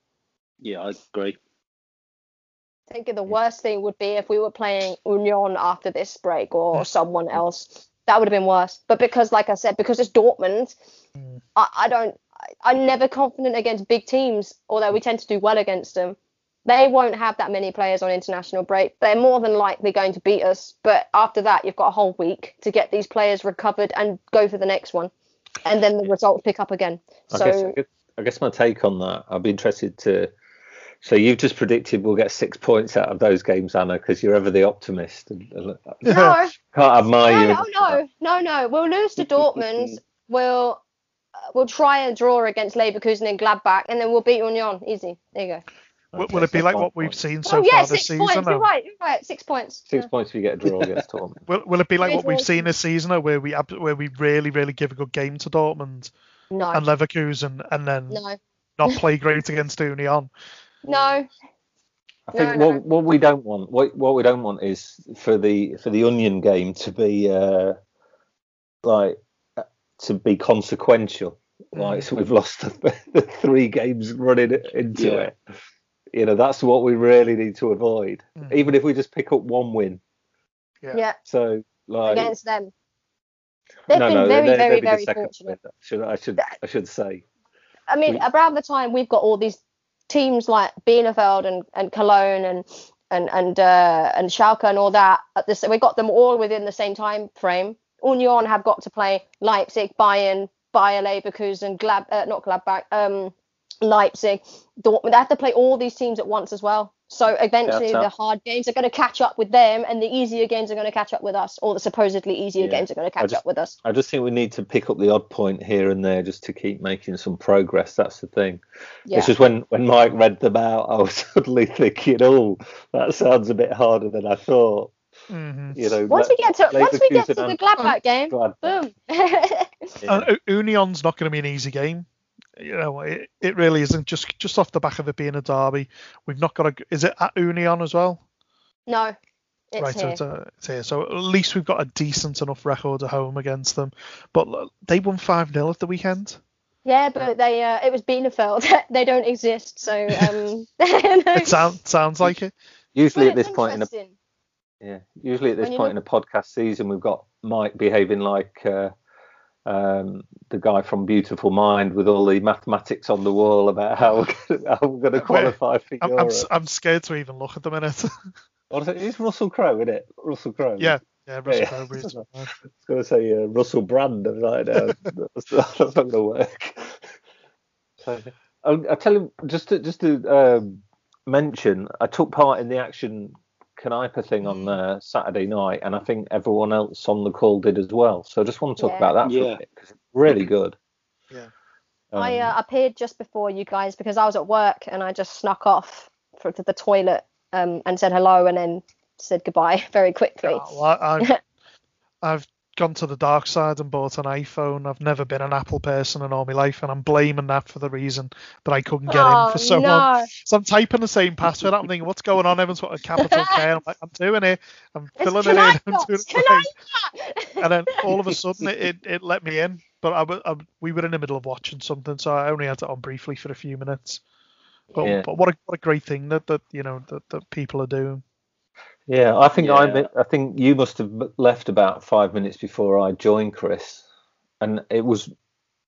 Speaker 4: Yeah, I agree.
Speaker 2: I think the worst thing would be if we were playing Union after this break or someone else. That would have been worse. But because, like I said, because it's Dortmund,
Speaker 3: Mm.
Speaker 2: I, I don't. I, I'm never confident against big teams, although we tend to do well against them. They won't have that many players on international break. They're more than likely going to beat us. But after that, you've got a whole week to get these players recovered and go for the next one, and then the results pick up again.
Speaker 1: I
Speaker 2: So
Speaker 1: I guess I guess my take on that. I'd be interested to. So you've just predicted we'll get six points out of those games, Anna, because you're ever the optimist. And, and
Speaker 2: no,
Speaker 1: can't admire you.
Speaker 2: no, no, no, no. We'll lose to Dortmund. We'll uh, we'll try and draw against Leverkusen and Gladbach, and then we'll beat Union. Easy. There you go.
Speaker 3: Will-
Speaker 1: Okay,
Speaker 3: Will it be like
Speaker 1: five
Speaker 3: what we've
Speaker 1: points.
Speaker 3: seen so
Speaker 2: oh yeah,
Speaker 3: far
Speaker 2: six
Speaker 3: this season?
Speaker 2: points. You're right. You're right. Six points.
Speaker 1: Six
Speaker 2: Yeah.
Speaker 1: points if you get a draw against Dortmund.
Speaker 3: Will, will it be like what we've seen this season, though, where we where we really really give a good game to Dortmund
Speaker 2: No.
Speaker 3: and Leverkusen, and then
Speaker 2: No.
Speaker 3: not play great against Union?
Speaker 2: No.
Speaker 1: I think
Speaker 2: No, no.
Speaker 1: what what we don't want what what we don't want is for the for the Union game to be uh like uh, to be consequential. Like so we've lost the, the three games running into
Speaker 4: Yeah.
Speaker 1: it. You know that's what we really need to avoid.
Speaker 3: Mm.
Speaker 1: Even if we just pick up one win.
Speaker 3: Yeah.
Speaker 2: Yeah.
Speaker 1: So like
Speaker 2: Against them. They've
Speaker 1: no
Speaker 2: been
Speaker 1: no
Speaker 2: very,
Speaker 1: they're,
Speaker 2: very,
Speaker 1: they'd be the
Speaker 2: very fortunate.
Speaker 1: Should I should I should say.
Speaker 2: I mean,
Speaker 1: We-
Speaker 2: around the time we've got all these teams like Bielefeld and, and Cologne and and and uh, and Schalke and all that. At this, we got them all within the same time frame. Union have got to play Leipzig, Bayern, Bayer Leverkusen, Glad, uh, not Gladbach, um, Leipzig, Dortmund. They have to play all these teams at once as well. So eventually, the hard games are going to catch up with them, and the easier games are going to catch up with us, or the supposedly easier
Speaker 1: Yeah.
Speaker 2: games are going to catch
Speaker 1: just-
Speaker 2: up with us.
Speaker 1: I just think we need to pick up the odd point here and there just to keep making some progress. That's the thing.
Speaker 2: Yeah.
Speaker 1: It's just when, when Mike read them out, I was suddenly thinking, oh, that sounds a bit harder than I thought.
Speaker 3: hmm
Speaker 1: You know,
Speaker 2: once we get to once we get to the
Speaker 1: and-
Speaker 2: Gladbach game,
Speaker 1: Gladbach.
Speaker 2: boom.
Speaker 1: Yeah.
Speaker 3: And U- Union's not going to be an easy game. You know, it, it really isn't. Just just off the back of it being a derby, we've not got a. Is it at Union as well?
Speaker 2: no, it's
Speaker 3: right, so
Speaker 2: here.
Speaker 3: it's, uh, it's here. So at least we've got a decent enough record at home against them. But l- they won five 0 at the weekend.
Speaker 2: Yeah, but they uh, it was Bielefeld. they don't exist, so um.
Speaker 3: It sounds sounds like it.
Speaker 1: Usually
Speaker 2: Well,
Speaker 1: at this point in a yeah, usually at this
Speaker 2: When you
Speaker 1: point in a podcast season, we've got Mike behaving like uh, um, the guy from Beautiful Mind with all the mathematics on the wall about how we're gonna, how we're going to qualify for
Speaker 3: I'm,
Speaker 1: Europe.
Speaker 3: I'm, I'm scared to even look at the minute.
Speaker 1: It's Russell Crowe, isn't it? Russell Crowe.
Speaker 3: yeah, yeah, Russell
Speaker 1: Yeah.
Speaker 3: Crowe
Speaker 1: I was going to say uh, Russell Brand. I was like, no, that's, not- that's not going to work. So, I'll, I'll tell him just to, just to um, mention, I took part in the Action Kneipe thing on uh, Saturday night, and I think everyone else on the call did as well. So I just want to talk
Speaker 2: Yeah.
Speaker 1: about that for
Speaker 4: Yeah.
Speaker 1: a bit, because it's really good.
Speaker 3: Yeah.
Speaker 2: I
Speaker 1: Um,
Speaker 2: uh, appeared just before you guys because I was at work and I just snuck off for, to the toilet um, and said hello and then said goodbye very quickly.
Speaker 3: Oh, well, I've, I've gone to the dark side and bought an iPhone. I've never been an Apple person in all my life, and I'm blaming that for the reason that I couldn't get
Speaker 2: oh,
Speaker 3: in for so
Speaker 2: no.
Speaker 3: long. So I'm typing the same password. I'm thinking, what's going on? Everyone's got a capital K. I'm like, I'm doing it. I'm
Speaker 2: It's
Speaker 3: filling it in. I'm doing
Speaker 2: Dots,
Speaker 3: it And then all of a sudden, it, it, it let me in. But I, wa- I, we were in the middle of watching something, so I only had it on briefly for a few minutes. But,
Speaker 1: Yeah.
Speaker 3: but what a what a great thing that, that you know that, that people are doing.
Speaker 1: Yeah, I think I
Speaker 4: Yeah.
Speaker 1: mi- I think you must have left about five minutes before I joined Chris, and it was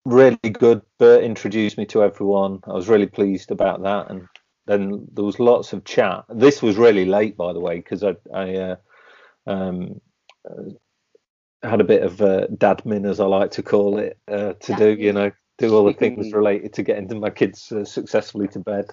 Speaker 1: really good. Bert introduced me to everyone. I was really pleased about that, and then there was lots of chat. This was really late, by the way, because I I uh, um, uh, had a bit of uh, dadmin, as I like to call it, uh, to do. You know, do all the things related to getting my kids uh, successfully to bed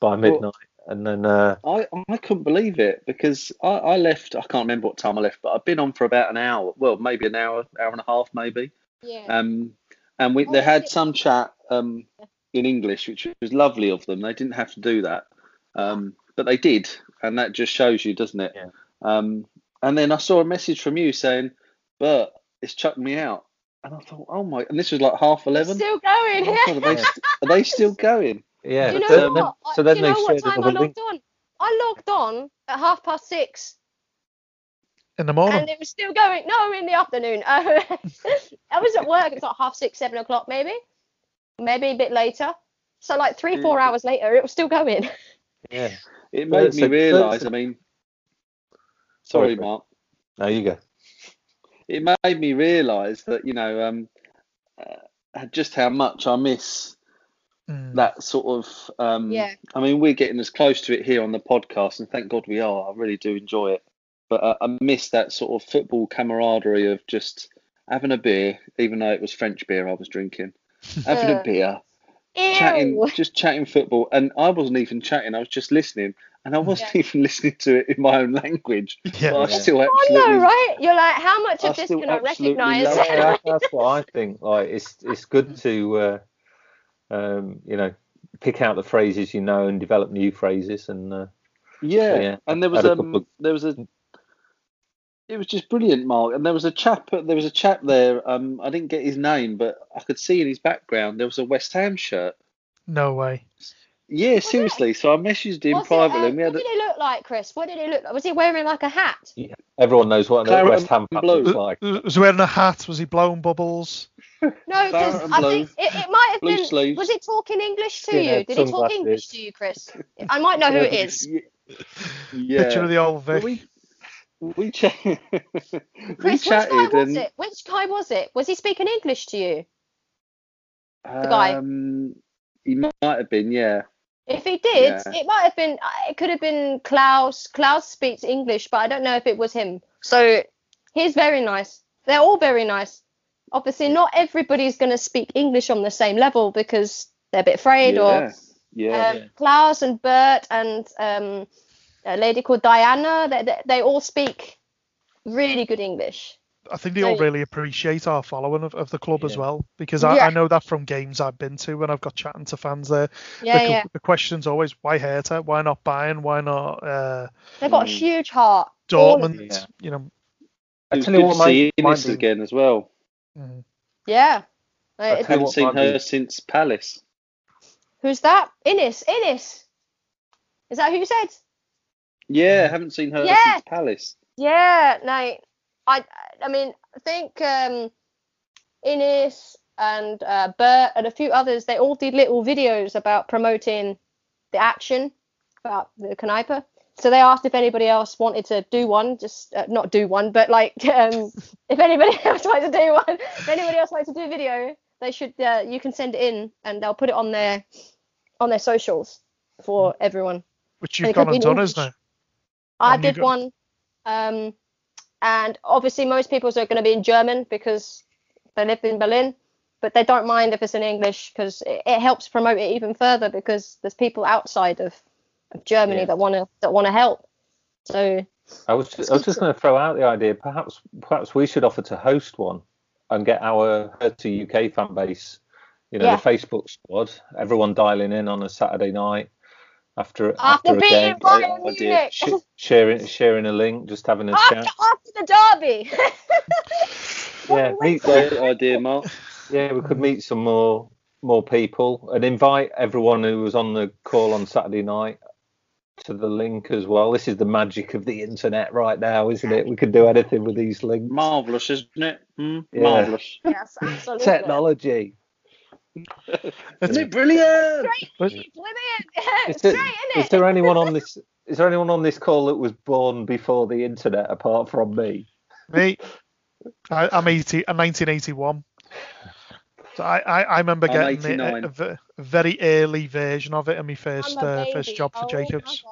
Speaker 1: by midnight, and then. Uh,
Speaker 4: I, I couldn't believe it because I, I left. I can't remember what time I left, but I've been on for about an hour. Well, maybe an hour, hour and a half, maybe.
Speaker 2: Yeah.
Speaker 4: Um, and we
Speaker 2: Oh,
Speaker 4: they had some chat um in English, which was lovely of them. They didn't have to do that, um, but they did, and that just shows you, doesn't it?
Speaker 1: Yeah.
Speaker 4: Um, and then I saw a message from you saying, "But it's chucked me out," and I thought, "Oh my!" And this was like half eleven.
Speaker 2: Still going.
Speaker 4: Oh, God, are, they, st- are they still going?
Speaker 1: Yeah,
Speaker 2: Do you know
Speaker 1: so
Speaker 2: what?
Speaker 1: then,
Speaker 2: I-
Speaker 1: so then
Speaker 2: do
Speaker 1: they
Speaker 2: you know what time I logged on? I logged on at half past six,
Speaker 3: In the morning,
Speaker 2: and it was still going. No, in the afternoon. Uh, I was at work. It's like half six, seven o'clock, maybe, maybe a bit later. So like three, four
Speaker 4: Yeah.
Speaker 2: hours later, it was still going.
Speaker 1: Yeah.
Speaker 4: It made
Speaker 1: it's
Speaker 4: me realise.
Speaker 1: it's a-
Speaker 4: I mean,
Speaker 1: Sorry,
Speaker 4: sorry, Mark.
Speaker 1: There you go.
Speaker 4: it made me realise that you know um, uh, just how much I miss
Speaker 3: Mm.
Speaker 4: that sort of. Um,
Speaker 2: Yeah.
Speaker 4: I mean, we're getting as close to it here on the podcast, and thank God we are. I really do enjoy it, but uh, I miss that sort of football camaraderie of just having a beer, even though it was French beer I was drinking, having a beer, chatting, just chatting football, and I wasn't even chatting. I was just listening, and I wasn't even listening to it in my own language.
Speaker 3: yeah,
Speaker 4: But I
Speaker 1: Yeah.
Speaker 4: still
Speaker 2: I
Speaker 4: absolutely
Speaker 2: know, right? You're like, how much
Speaker 4: I
Speaker 2: of this can I recognise?
Speaker 4: love it.
Speaker 1: Yeah, that's what I think. Like it's it's good to uh, um, you know pick out the phrases you know and develop new phrases and uh,
Speaker 4: Yeah,
Speaker 1: yeah,
Speaker 4: and there was
Speaker 1: had a
Speaker 4: um,
Speaker 1: of-
Speaker 4: there was a, it was just brilliant, Mark. And there was a chap, there was a chap there. Um, I didn't get his name, but I could see in his background there was a West Ham shirt.
Speaker 3: no way.
Speaker 4: Yeah,
Speaker 2: it?
Speaker 4: seriously. So I messaged him
Speaker 2: Was it,
Speaker 4: privately.
Speaker 2: uh, what did he look like, Chris? What did he look like? Was he wearing like a hat?
Speaker 1: everyone knows what a
Speaker 4: Claret
Speaker 1: West Ham
Speaker 4: and
Speaker 1: fan
Speaker 4: blue.
Speaker 1: looks like.
Speaker 3: Was he wearing a hat? Was he blowing bubbles?
Speaker 2: No, because I
Speaker 4: blue.
Speaker 2: think it, it might have
Speaker 4: Blue
Speaker 2: been.
Speaker 4: sleeves.
Speaker 2: Was he talking English to
Speaker 1: Skinhead
Speaker 2: you? Did he talk
Speaker 1: sunglasses.
Speaker 2: English to you, Chris? I might know who it is.
Speaker 4: Yeah.
Speaker 3: Picture of the old Vic.
Speaker 4: we we, ch- we
Speaker 2: Chris, which guy
Speaker 4: chatted
Speaker 2: was
Speaker 4: and
Speaker 2: it? Which guy was it? Was he speaking English to you? the guy?
Speaker 4: um, he might have been, yeah.
Speaker 2: If he did,
Speaker 4: Yeah.
Speaker 2: it might have been. uh, It could have been Klaus. Klaus speaks English, but I don't know if it was him. So he's very nice. They're all very nice. Obviously, not everybody's going to speak English on the same level because they're a bit afraid or
Speaker 4: yeah. Yeah.
Speaker 2: Um, Klaus and Bert and um, a lady called Diana, they, they, they all speak really good English.
Speaker 3: I think they all really appreciate our following of, of the club as well because I,
Speaker 2: Yeah.
Speaker 3: I know that from games I've been to when I've got chatting to fans there.
Speaker 2: Yeah,
Speaker 3: the,
Speaker 2: yeah.
Speaker 3: the question's always why Hertha? Why not Bayern? Why not uh,
Speaker 2: They've got a
Speaker 4: Mm.
Speaker 2: huge heart. All
Speaker 3: Dortmund?
Speaker 1: Yeah.
Speaker 3: You know,
Speaker 1: I tell you what,
Speaker 4: to
Speaker 1: might-
Speaker 4: see
Speaker 1: might
Speaker 4: Ines again as well.
Speaker 3: mhm.
Speaker 2: Yeah.
Speaker 1: I
Speaker 2: it-
Speaker 1: tell you
Speaker 4: Haven't seen her
Speaker 1: be-
Speaker 4: since Palace.
Speaker 2: who's that? Innis. Innis. Is that who you said?
Speaker 4: Yeah, I haven't seen her
Speaker 2: Yeah.
Speaker 4: since Palace.
Speaker 2: Yeah, no, I, I mean, I think um, Innis and uh, Bert and a few others, they all did little videos about promoting the action about the Kneipe. So they asked if anybody else wanted to do one, just uh, not do one, but like um, if anybody else wanted to do one, if anybody else wanted to do a video, they should. Uh, you can send it in, and they'll put it on their on their socials for everyone.
Speaker 3: which you've gone and done, isn't it?
Speaker 2: I did
Speaker 3: got-
Speaker 2: one, um, and obviously most people are going to be in German because they live in Berlin, but they don't mind if it's in English because it, it helps promote it even further because there's people outside of, of Germany
Speaker 1: Yeah.
Speaker 2: that want to that want to help. So
Speaker 1: I was I was just going to throw out the idea. Perhaps perhaps we should offer to host one and get our Hertha UK fan base, you know,
Speaker 2: Yeah.
Speaker 1: the Facebook squad, everyone dialing in on a Saturday night after
Speaker 2: After
Speaker 1: after a
Speaker 2: beating
Speaker 1: game,
Speaker 2: Bayern
Speaker 4: I did.
Speaker 2: Munich,
Speaker 1: sh- sharing sharing a link, just having a
Speaker 2: after,
Speaker 1: chat.
Speaker 2: after the derby.
Speaker 1: Yeah, meet
Speaker 4: Great idea, Mark.
Speaker 1: yeah, we could meet some more more people and invite everyone who was on the call on Saturday night to the link as well. This is the magic of the internet right now, isn't it? We can do anything with these links.
Speaker 4: Marvellous, isn't it? Hmm?
Speaker 1: Yeah.
Speaker 4: Marvellous.
Speaker 2: yes, absolutely.
Speaker 1: Technology.
Speaker 4: Isn't it brilliant?
Speaker 3: But-
Speaker 2: Brilliant.
Speaker 1: Is
Speaker 2: Straight
Speaker 1: there,
Speaker 2: in
Speaker 1: is there anyone on this? Is there anyone on this call that was born before the internet, apart from me?
Speaker 3: Me, I, I'm 80, I'm 1981. So I, I, I remember
Speaker 4: I'm
Speaker 3: getting a, a, a very early version of it in my first uh, first job for
Speaker 2: Oh
Speaker 3: Jacobs.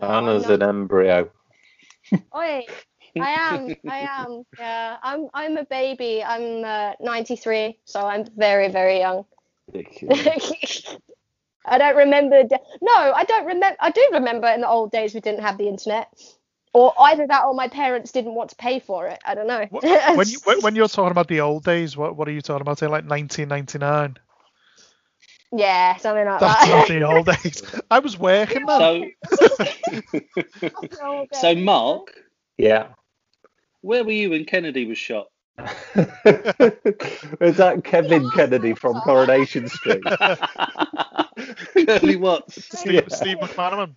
Speaker 1: Anna's an embryo.
Speaker 2: Oi, I am. I am. Yeah, I'm. I'm a baby. I'm uh, 93, so I'm very, very young. I don't remember. De- no, I don't remember. I do remember in the old days we didn't have the internet, or either that or my parents didn't want to pay for it. I don't know.
Speaker 3: Wh- When you when, when you're talking about the old days, what what are you talking about? Say like 1999.
Speaker 2: yeah, something like
Speaker 3: That's not
Speaker 2: that.
Speaker 3: the old days. I was working then.
Speaker 4: So, so Mark,
Speaker 1: yeah.
Speaker 4: Where were you when Kennedy was shot?
Speaker 1: Is that Kevin Kennedy from Coronation Street?
Speaker 4: Curly Watts.
Speaker 3: Steve,
Speaker 1: Yeah.
Speaker 3: Steve McManaman.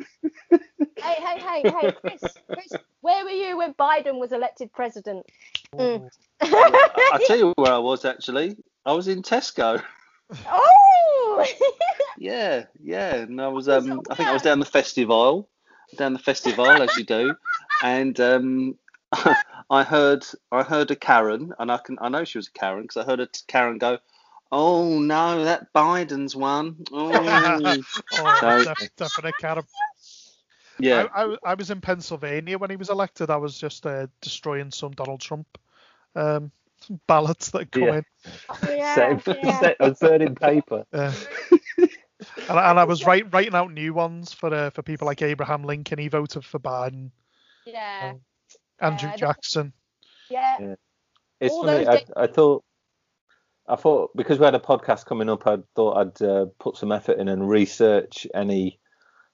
Speaker 2: hey, hey, hey, hey, Chris, Chris, where were you when Biden was elected president? Mm.
Speaker 4: I tell you where I was actually. I was in Tesco.
Speaker 2: oh.
Speaker 4: Yeah, yeah. And I was um I think I was down the festive aisle. Down the festive aisle as you do. And um I heard I heard a Karen and I can I know she was a Karen because I heard a Karen go, Oh no, that Biden's one. Oh
Speaker 3: Oh,
Speaker 4: So-
Speaker 3: def- definite Carib.
Speaker 4: yeah.
Speaker 3: I, I, I was in Pennsylvania when he was elected. I was just uh, destroying some Donald Trump um, ballots that come
Speaker 1: Yeah.
Speaker 3: in.
Speaker 2: yeah,
Speaker 1: Same.
Speaker 2: yeah.
Speaker 1: Set- I was burning paper.
Speaker 3: Uh, and, I- and I was write, writing out new ones for uh, for people like Abraham Lincoln. He voted for Biden.
Speaker 2: Yeah.
Speaker 3: Andrew
Speaker 2: Yeah,
Speaker 3: Jackson.
Speaker 2: Yeah.
Speaker 1: It's
Speaker 2: All
Speaker 1: funny. I, I thought, I thought because we had a podcast coming up, I thought I'd uh, put some effort in and research any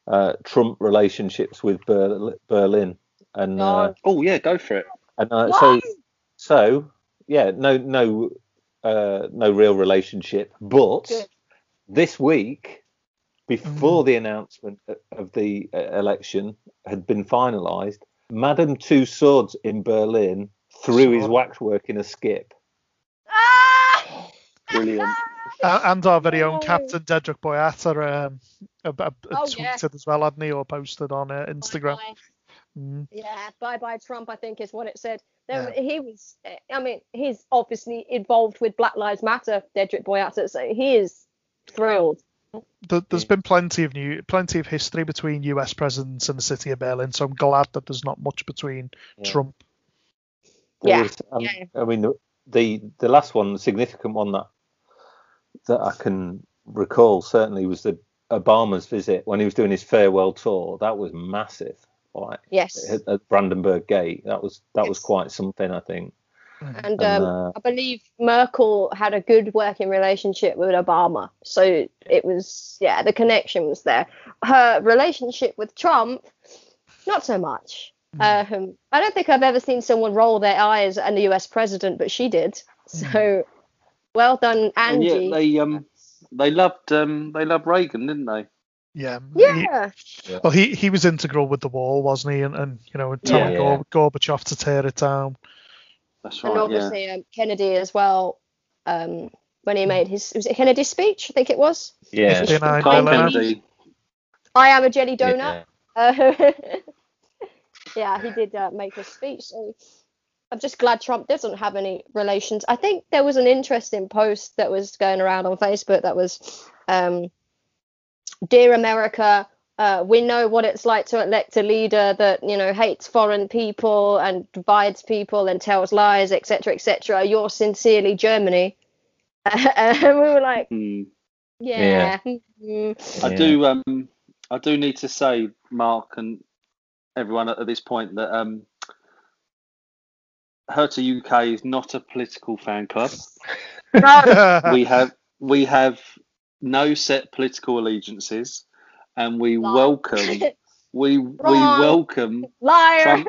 Speaker 1: uh, Trump relationships with Ber- Berlin, and uh,
Speaker 4: Oh yeah, go for it.
Speaker 1: and uh,
Speaker 2: Why?
Speaker 1: so so yeah, no no uh, no real relationship, but
Speaker 2: Good.
Speaker 1: this week. Before the announcement of the uh, election had been finalised, Madame Tussauds in Berlin threw his waxwork in a skip.
Speaker 2: Ah!
Speaker 4: Brilliant.
Speaker 3: And our very own Captain Dedryck Boyata um, a, a, a
Speaker 2: Oh,
Speaker 3: tweeted
Speaker 2: yeah.
Speaker 3: as well, hadn't he, or posted on uh, Instagram.
Speaker 2: Bye-bye.
Speaker 3: Mm.
Speaker 2: Yeah, bye bye Trump, I think is what it said. There,
Speaker 3: Yeah.
Speaker 2: He was, I mean, he's obviously involved with Black Lives Matter, Dedryck Boyata, so he is thrilled.
Speaker 3: There, there's been plenty of new, plenty of history between U.S. presidents and the city of Berlin, so I'm glad that there's not much between
Speaker 1: Yeah.
Speaker 3: Trump.
Speaker 1: There
Speaker 2: Yeah,
Speaker 1: was, um,
Speaker 2: yeah.
Speaker 1: I mean, the, the the last one, the significant one that that I can recall certainly was the Obama's visit when he was doing his farewell tour. That was massive. Like
Speaker 2: Yes.
Speaker 1: at, at Brandenburg Gate. That was that was quite something. I think.
Speaker 2: And
Speaker 1: And,
Speaker 2: um,
Speaker 1: uh,
Speaker 2: I believe Merkel had a good working relationship with Obama. So it was, yeah, the connection was there. Her relationship with Trump, not so much. Um, I don't think I've ever seen someone roll their eyes at the US president, but she did. So well done,
Speaker 4: And
Speaker 2: Angie.
Speaker 4: yet they um they loved um they loved Reagan, didn't they?
Speaker 3: Yeah.
Speaker 2: yeah.
Speaker 3: He, well, he he was integral with the wall, wasn't he? And, and you know, and telling
Speaker 1: Yeah.
Speaker 3: Gor- Gorbachev to tear it down.
Speaker 4: That's
Speaker 2: and
Speaker 4: right. Yeah.
Speaker 2: obviously um, Kennedy as well. Um, when he made his, was it Kennedy's speech? I think it was.
Speaker 1: Yeah.
Speaker 3: Fifteen nine
Speaker 4: Carl. Kennedy.
Speaker 2: I am a jelly donut.
Speaker 1: yeah.
Speaker 2: Uh, yeah, he did uh, make a speech. So I'm just glad Trump doesn't have any relations. I think there was an interesting post that was going around on Facebook that was, um, "Dear America, uh, we know what it's like to elect a leader that you know hates foreign people and divides people and tells lies, etc., etc. You're sincerely Germany." and we were like,
Speaker 4: Hmm.
Speaker 2: "Yeah." mm,
Speaker 4: I do um I do need to say, Mark and everyone at, at this point that um Hertha UK is not a political fan club.
Speaker 2: no,
Speaker 4: we have we have no set political allegiances and we
Speaker 2: Wrong.
Speaker 4: welcome we we welcome
Speaker 2: liar.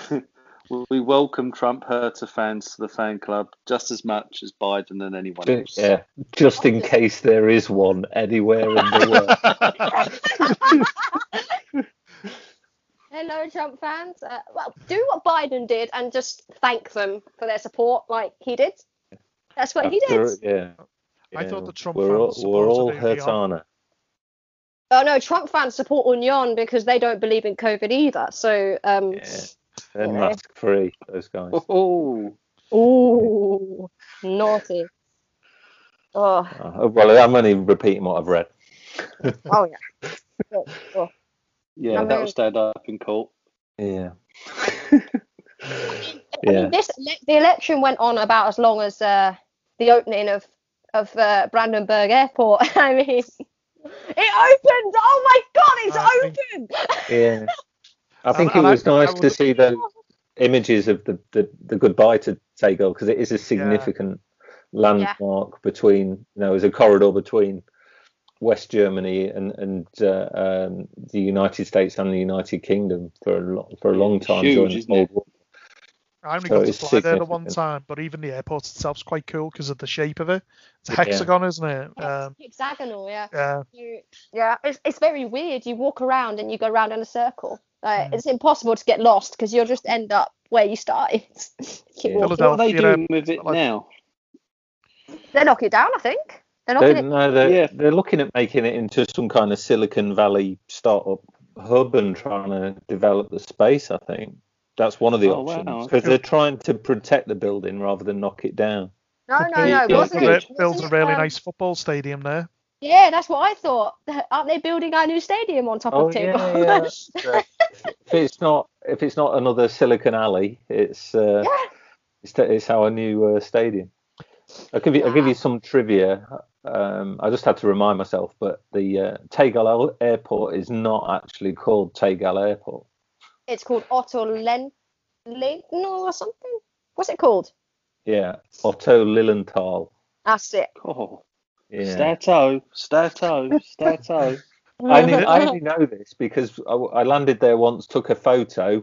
Speaker 4: Trump we welcome Trump Hertha fans to the fan club just as much as Biden and anyone else.
Speaker 1: Yeah, just in case there is one anywhere in the world.
Speaker 2: Hello, Trump fans. Uh, well, do what Biden did and just thank them for their support, like he did. That's what he did.
Speaker 1: After- yeah.
Speaker 3: I thought the Trump
Speaker 1: we're all,
Speaker 3: fans
Speaker 1: we're all
Speaker 3: supported Union.
Speaker 1: Hurtana.
Speaker 2: Oh no, Trump fans support Union because they don't believe in COVID either. So, um,
Speaker 1: Yeah. They're
Speaker 2: Yeah.
Speaker 1: mask free, those guys.
Speaker 4: Oh,
Speaker 2: ooh, naughty. Oh,
Speaker 1: Uh, well, I'm only repeating what I've read.
Speaker 2: oh yeah. Oh, oh.
Speaker 4: yeah,
Speaker 2: I'm
Speaker 4: that
Speaker 2: very-
Speaker 4: will stand up in court.
Speaker 1: Yeah.
Speaker 2: I
Speaker 1: Yeah.
Speaker 2: mean, this the election went on about as long as uh, the opening of of uh, Brandenburg Airport. I mean, it opened. Oh my God, it's
Speaker 3: I think-
Speaker 2: open.
Speaker 1: Yeah. I think
Speaker 3: And-
Speaker 1: it
Speaker 3: and I-
Speaker 1: was nice
Speaker 3: I
Speaker 1: to see the images of the, the, the goodbye to Tegel because it is a significant landmark between, you know, as a corridor between West Germany and and uh, um, the United States and the United Kingdom for a long, for a long time
Speaker 4: Huge,
Speaker 1: during the
Speaker 4: isn't
Speaker 1: Cold? War.
Speaker 3: I only
Speaker 1: So
Speaker 3: got to fly there the one time, but even the airport itself's quite cool because of the shape of it. It's a
Speaker 1: Yeah.
Speaker 3: hexagon, isn't it? Um,
Speaker 2: Hexagonal, yeah.
Speaker 3: yeah.
Speaker 2: You- yeah, it's, it's very weird. You walk around and you go around in a circle. Like,
Speaker 3: Mm.
Speaker 2: It's impossible to get lost because you'll just end up where you started.
Speaker 1: Yeah.
Speaker 4: What are they doing with it
Speaker 3: like-
Speaker 4: now?
Speaker 2: They're knocking it down, I think. They're knocking
Speaker 1: They're,
Speaker 2: it.
Speaker 1: no, they're,
Speaker 4: Yeah.
Speaker 1: they're looking at making it into some kind of Silicon Valley startup hub and trying to develop the space. I think that's one of the
Speaker 4: Oh, wow,
Speaker 1: options
Speaker 4: okay.
Speaker 1: because they're trying to protect the building rather than knock it down.
Speaker 2: No, no,
Speaker 4: Yeah,
Speaker 2: no.
Speaker 4: yeah,
Speaker 2: Wasn't
Speaker 4: good.
Speaker 2: it?
Speaker 3: Builds a
Speaker 2: wasn't it,
Speaker 3: really
Speaker 2: um,
Speaker 3: nice football stadium there.
Speaker 2: Yeah, that's what I thought. Aren't they building our new stadium on top
Speaker 1: Oh
Speaker 2: of Tegel?
Speaker 1: yeah, yeah. uh, if it's not if it's not another Silicon Alley, it's uh,
Speaker 2: Yeah.
Speaker 1: it's, it's our new uh, stadium. I'll give you I'll give you some trivia. Um, I just had to remind myself, but the uh, Tegel Airport is not actually called Tegel Airport.
Speaker 2: It's called Otto Len Lenno or something. What's it called?
Speaker 1: Yeah, Otto Lilienthal.
Speaker 2: That's it.
Speaker 4: Oh,
Speaker 1: Yeah.
Speaker 4: Stato, Stato, Stato.
Speaker 1: I only, I only know this because I, I landed there once, took a photo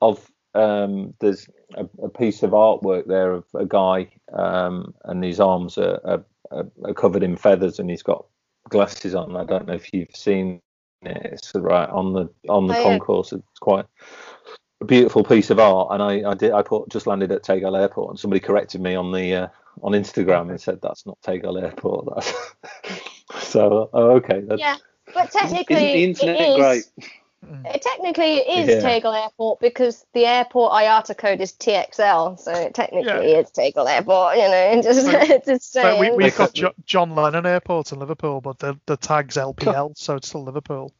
Speaker 1: of um, there's a, a piece of artwork there of a guy um, and his arms are, are, are, are covered in feathers and he's got glasses on. I don't know if you've seen it. It's right on the on the
Speaker 2: Oh, yeah.
Speaker 1: concourse. It's quite a beautiful piece of art. And I, I did I put just landed at Tegel Airport and somebody corrected me on the uh, on Instagram and said that's not Tegel Airport. That's so oh, okay. That's,
Speaker 2: Yeah, but technically
Speaker 4: the internet
Speaker 2: it is.
Speaker 4: great? Mm.
Speaker 2: It technically it is
Speaker 1: Yeah.
Speaker 2: Tegel Airport because the airport IATA code is TXL, so it technically
Speaker 3: Yeah.
Speaker 2: it's Tegel Airport. You know, just
Speaker 3: Right.
Speaker 2: just
Speaker 3: So we, we've got jo- John Lennon Airport in Liverpool, but the, the tag's LPL, so it's still Liverpool.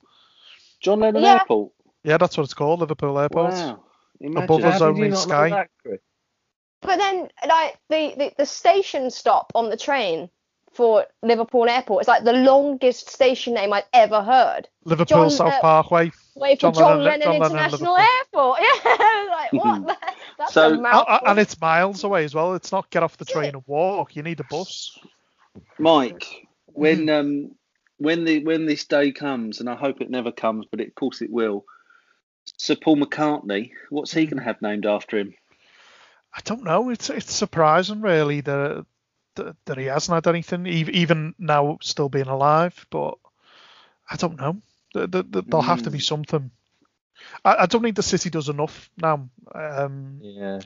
Speaker 4: John Lennon
Speaker 2: Yeah.
Speaker 4: Airport.
Speaker 3: Yeah, that's what it's called, Liverpool Airport.
Speaker 4: Wow.
Speaker 3: Above
Speaker 4: Imagine.
Speaker 3: us
Speaker 1: How did
Speaker 3: only
Speaker 1: you not know
Speaker 3: Sky.
Speaker 2: But then, like the, the the station stop on the train for Liverpool Airport. It's like the longest station name I've ever heard.
Speaker 3: Liverpool
Speaker 2: John,
Speaker 3: South
Speaker 2: uh,
Speaker 3: Parkway.
Speaker 2: Wait for
Speaker 3: John
Speaker 2: John,
Speaker 3: Lennon-
Speaker 2: Lennon,
Speaker 3: John Lennon
Speaker 2: International
Speaker 3: Liverpool.
Speaker 2: Airport. Yeah, like what? That's
Speaker 4: So-
Speaker 2: a mouthful.
Speaker 3: and it's miles away as well. It's not get off the train and walk. You need a bus.
Speaker 4: Mike, when um when the when this day comes, and I hope it never comes, but of course it will. Sir Paul McCartney, what's he going to have named after him?
Speaker 3: I don't know. It's it's surprising really that that, that he hasn't had anything, ev- even now still being alive. But I don't know. Th- th- th- There'll have to be something. I, I don't think the city does enough now. Um,
Speaker 1: Yeah.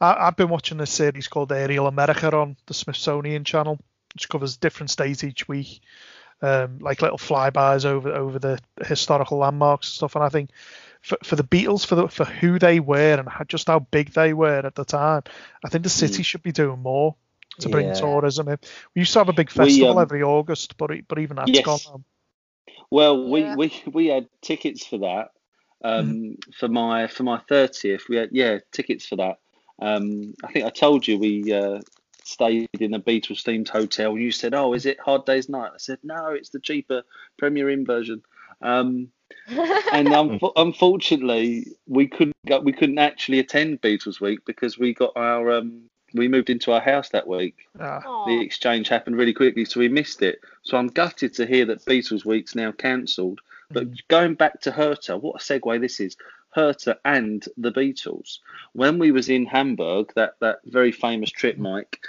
Speaker 3: I, I've been watching a series called Aerial America on the Smithsonian Channel, which covers different states each week, um, like little flybys over over the historical landmarks and stuff. And I think for, for the Beatles, for the, for who they were and how, just how big they were at the time, I think the city should be doing more to bring
Speaker 1: Yeah.
Speaker 3: tourism in. We used to have a big
Speaker 4: We,
Speaker 3: festival
Speaker 4: um,
Speaker 3: every August, but but even that's
Speaker 4: Yes.
Speaker 3: gone now.
Speaker 4: Well,
Speaker 2: Yeah.
Speaker 4: we, we we had tickets for that um, for my for my thirtieth. We had yeah tickets for that. Um, I think I told you we uh, stayed in a Beatles themed hotel. And you said, "Oh, is it Hard Day's Night?" I said, "No, it's the cheaper Premier Inn version." Um, and um, unfortunately, we couldn't go, we couldn't actually attend Beatles Week because we got our um, we moved into our house that week.
Speaker 3: Ah,
Speaker 4: The exchange happened really quickly, so we missed it. So I'm gutted to hear that Beatles Week's now cancelled. But mm. going back to Hertha, what a segue this is. Hertha and the Beatles. When we was in Hamburg, that, that very famous trip, mm. Mike,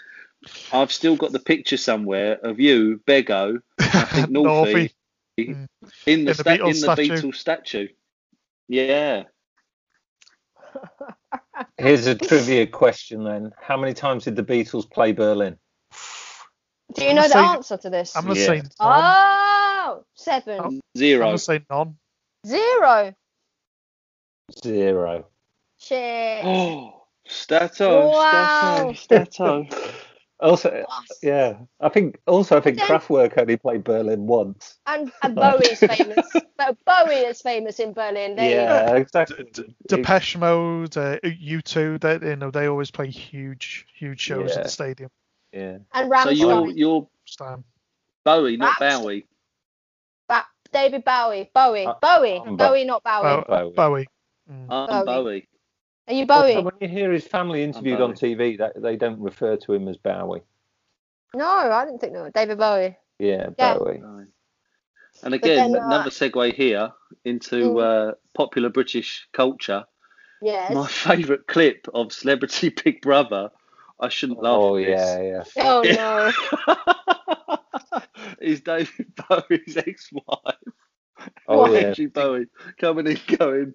Speaker 4: I've still got the picture somewhere of you, Bego, I think Northie,
Speaker 3: Northie.
Speaker 4: in mm. the,
Speaker 3: In the
Speaker 4: sta-
Speaker 3: Beatles
Speaker 4: in the
Speaker 3: statue.
Speaker 4: Beatles statue. Yeah.
Speaker 1: Here's a trivia question then. How many times did the Beatles play Berlin?
Speaker 2: Do you
Speaker 3: I'm
Speaker 2: know the
Speaker 3: say-
Speaker 2: answer to this?
Speaker 3: I'm gonna
Speaker 1: Yeah.
Speaker 3: say none.
Speaker 2: Oh, seven.
Speaker 3: I'm
Speaker 4: Zero.
Speaker 3: gonna say none.
Speaker 2: Zero.
Speaker 1: Zero.
Speaker 2: Shit.
Speaker 4: Oh, Stato,
Speaker 2: Wow.
Speaker 4: Stato, Stato.
Speaker 1: Also,
Speaker 2: Yes.
Speaker 1: yeah, I think also I think
Speaker 2: Okay.
Speaker 1: Kraftwerk only played Berlin once.
Speaker 2: And, and Bowie's famous. But Bowie is famous in Berlin. They,
Speaker 1: Yeah, exactly.
Speaker 3: Depeche Mode, uh, U2, they you know they always play huge huge shows at the stadium.
Speaker 1: Yeah.
Speaker 2: And
Speaker 4: So you're you're
Speaker 3: This.
Speaker 4: Bowie, not
Speaker 2: Rammstein.
Speaker 4: Bowie.
Speaker 2: Ba- David Bowie. Bowie.
Speaker 1: Uh,
Speaker 2: Bowie.
Speaker 1: I'm
Speaker 2: Bowie, not Bowie.
Speaker 1: Bowie.
Speaker 3: Bowie. Mm.
Speaker 4: I'm
Speaker 2: Bowie.
Speaker 4: Bowie.
Speaker 2: Are you
Speaker 1: Also,
Speaker 2: Bowie?
Speaker 1: when you hear his family interviewed on TV, that they don't refer to him as Bowie.
Speaker 2: No, I didn't think no. David Bowie.
Speaker 1: Yeah,
Speaker 2: Yeah.
Speaker 1: Bowie.
Speaker 4: Bowie. And again,
Speaker 2: then, uh,
Speaker 4: another segue here into
Speaker 2: Mm.
Speaker 4: uh, popular British culture.
Speaker 2: Yes.
Speaker 4: My favourite clip of Celebrity Big Brother. I shouldn't laugh
Speaker 1: Oh
Speaker 4: at this.
Speaker 1: yeah, yeah.
Speaker 2: Oh no.
Speaker 4: is David Bowie's ex-wife,
Speaker 1: Oh yeah.
Speaker 4: Angie Bowie, coming in going,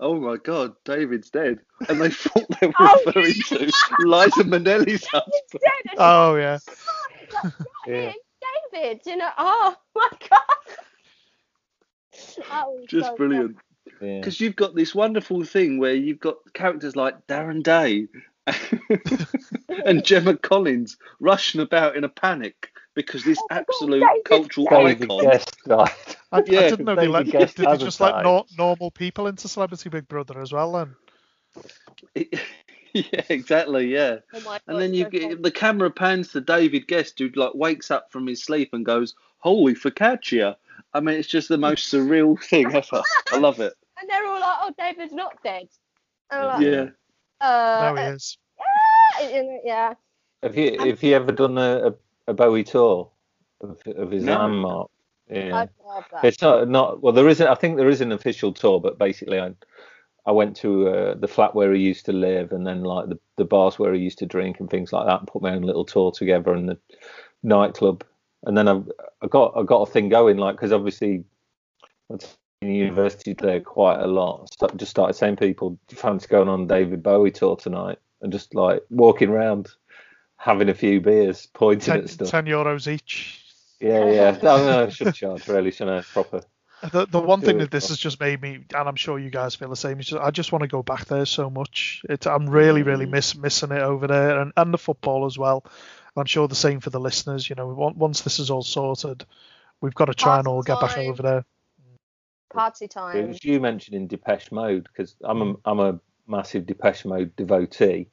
Speaker 4: "Oh my God, David's dead," and they thought they were
Speaker 2: Oh,
Speaker 4: referring to Liza Minnelli's husband.
Speaker 2: Dead
Speaker 3: Oh yeah.
Speaker 1: Yeah.
Speaker 2: David, you know. Oh my god.
Speaker 4: Just
Speaker 2: so
Speaker 4: brilliant.
Speaker 1: yeah.
Speaker 4: Because you've got this wonderful thing where you've got characters like Darren Day and Gemma Collins rushing about in a panic because this
Speaker 2: Oh my God,
Speaker 4: absolute
Speaker 2: David
Speaker 4: cultural
Speaker 1: David
Speaker 4: icon.
Speaker 1: Gest died.
Speaker 3: I,
Speaker 4: Yeah,
Speaker 3: I didn't know they let did they just let
Speaker 1: died.
Speaker 3: nor- normal people into Celebrity Big Brother as well then.
Speaker 4: yeah, exactly. Yeah.
Speaker 2: Oh my
Speaker 4: And then you get
Speaker 2: funny.
Speaker 4: the camera pans to David Gest, who like wakes up from his sleep and goes, "Holy focaccia!" I mean, it's just the most surreal thing ever. I love it.
Speaker 2: And they're all like, "Oh, David's not dead." And like,
Speaker 4: Yeah.
Speaker 2: Uh,
Speaker 3: There he is.
Speaker 2: yeah, yeah.
Speaker 1: Have you have you ever done a, a, a Bowie tour of, of his
Speaker 4: No.
Speaker 1: landmark? Yeah.
Speaker 2: I'd love that.
Speaker 1: It's not not well. There isn't. I think there is an official tour, but basically, I I went to uh, the flat where he used to live, and then like the, the bars where he used to drink and things like that, and put my own little tour together, and the nightclub, and then I I got I got a thing going, like because obviously I was in university there quite a lot. So just started saying people, "Do you fancy going on David Bowie tour tonight, and just like walking around, having a few beers, pointing
Speaker 3: Ten,
Speaker 1: at stuff.
Speaker 3: 10 euros each.
Speaker 1: Yeah, yeah. No, no, I should charge really, shouldn't I? Proper.
Speaker 3: The the one thing that this has just made me, and I'm sure you guys feel the same, is just, I just want to go back there so much. It, I'm really, really
Speaker 1: Mm.
Speaker 3: miss missing it over there, and, and the football as well. I'm sure the same for the listeners. You know, once this is all sorted, we've got to try and all get back over there.
Speaker 2: Party
Speaker 1: It
Speaker 2: time.
Speaker 1: was you mentioning Depeche Mode because I'm a I'm a massive Depeche Mode devotee,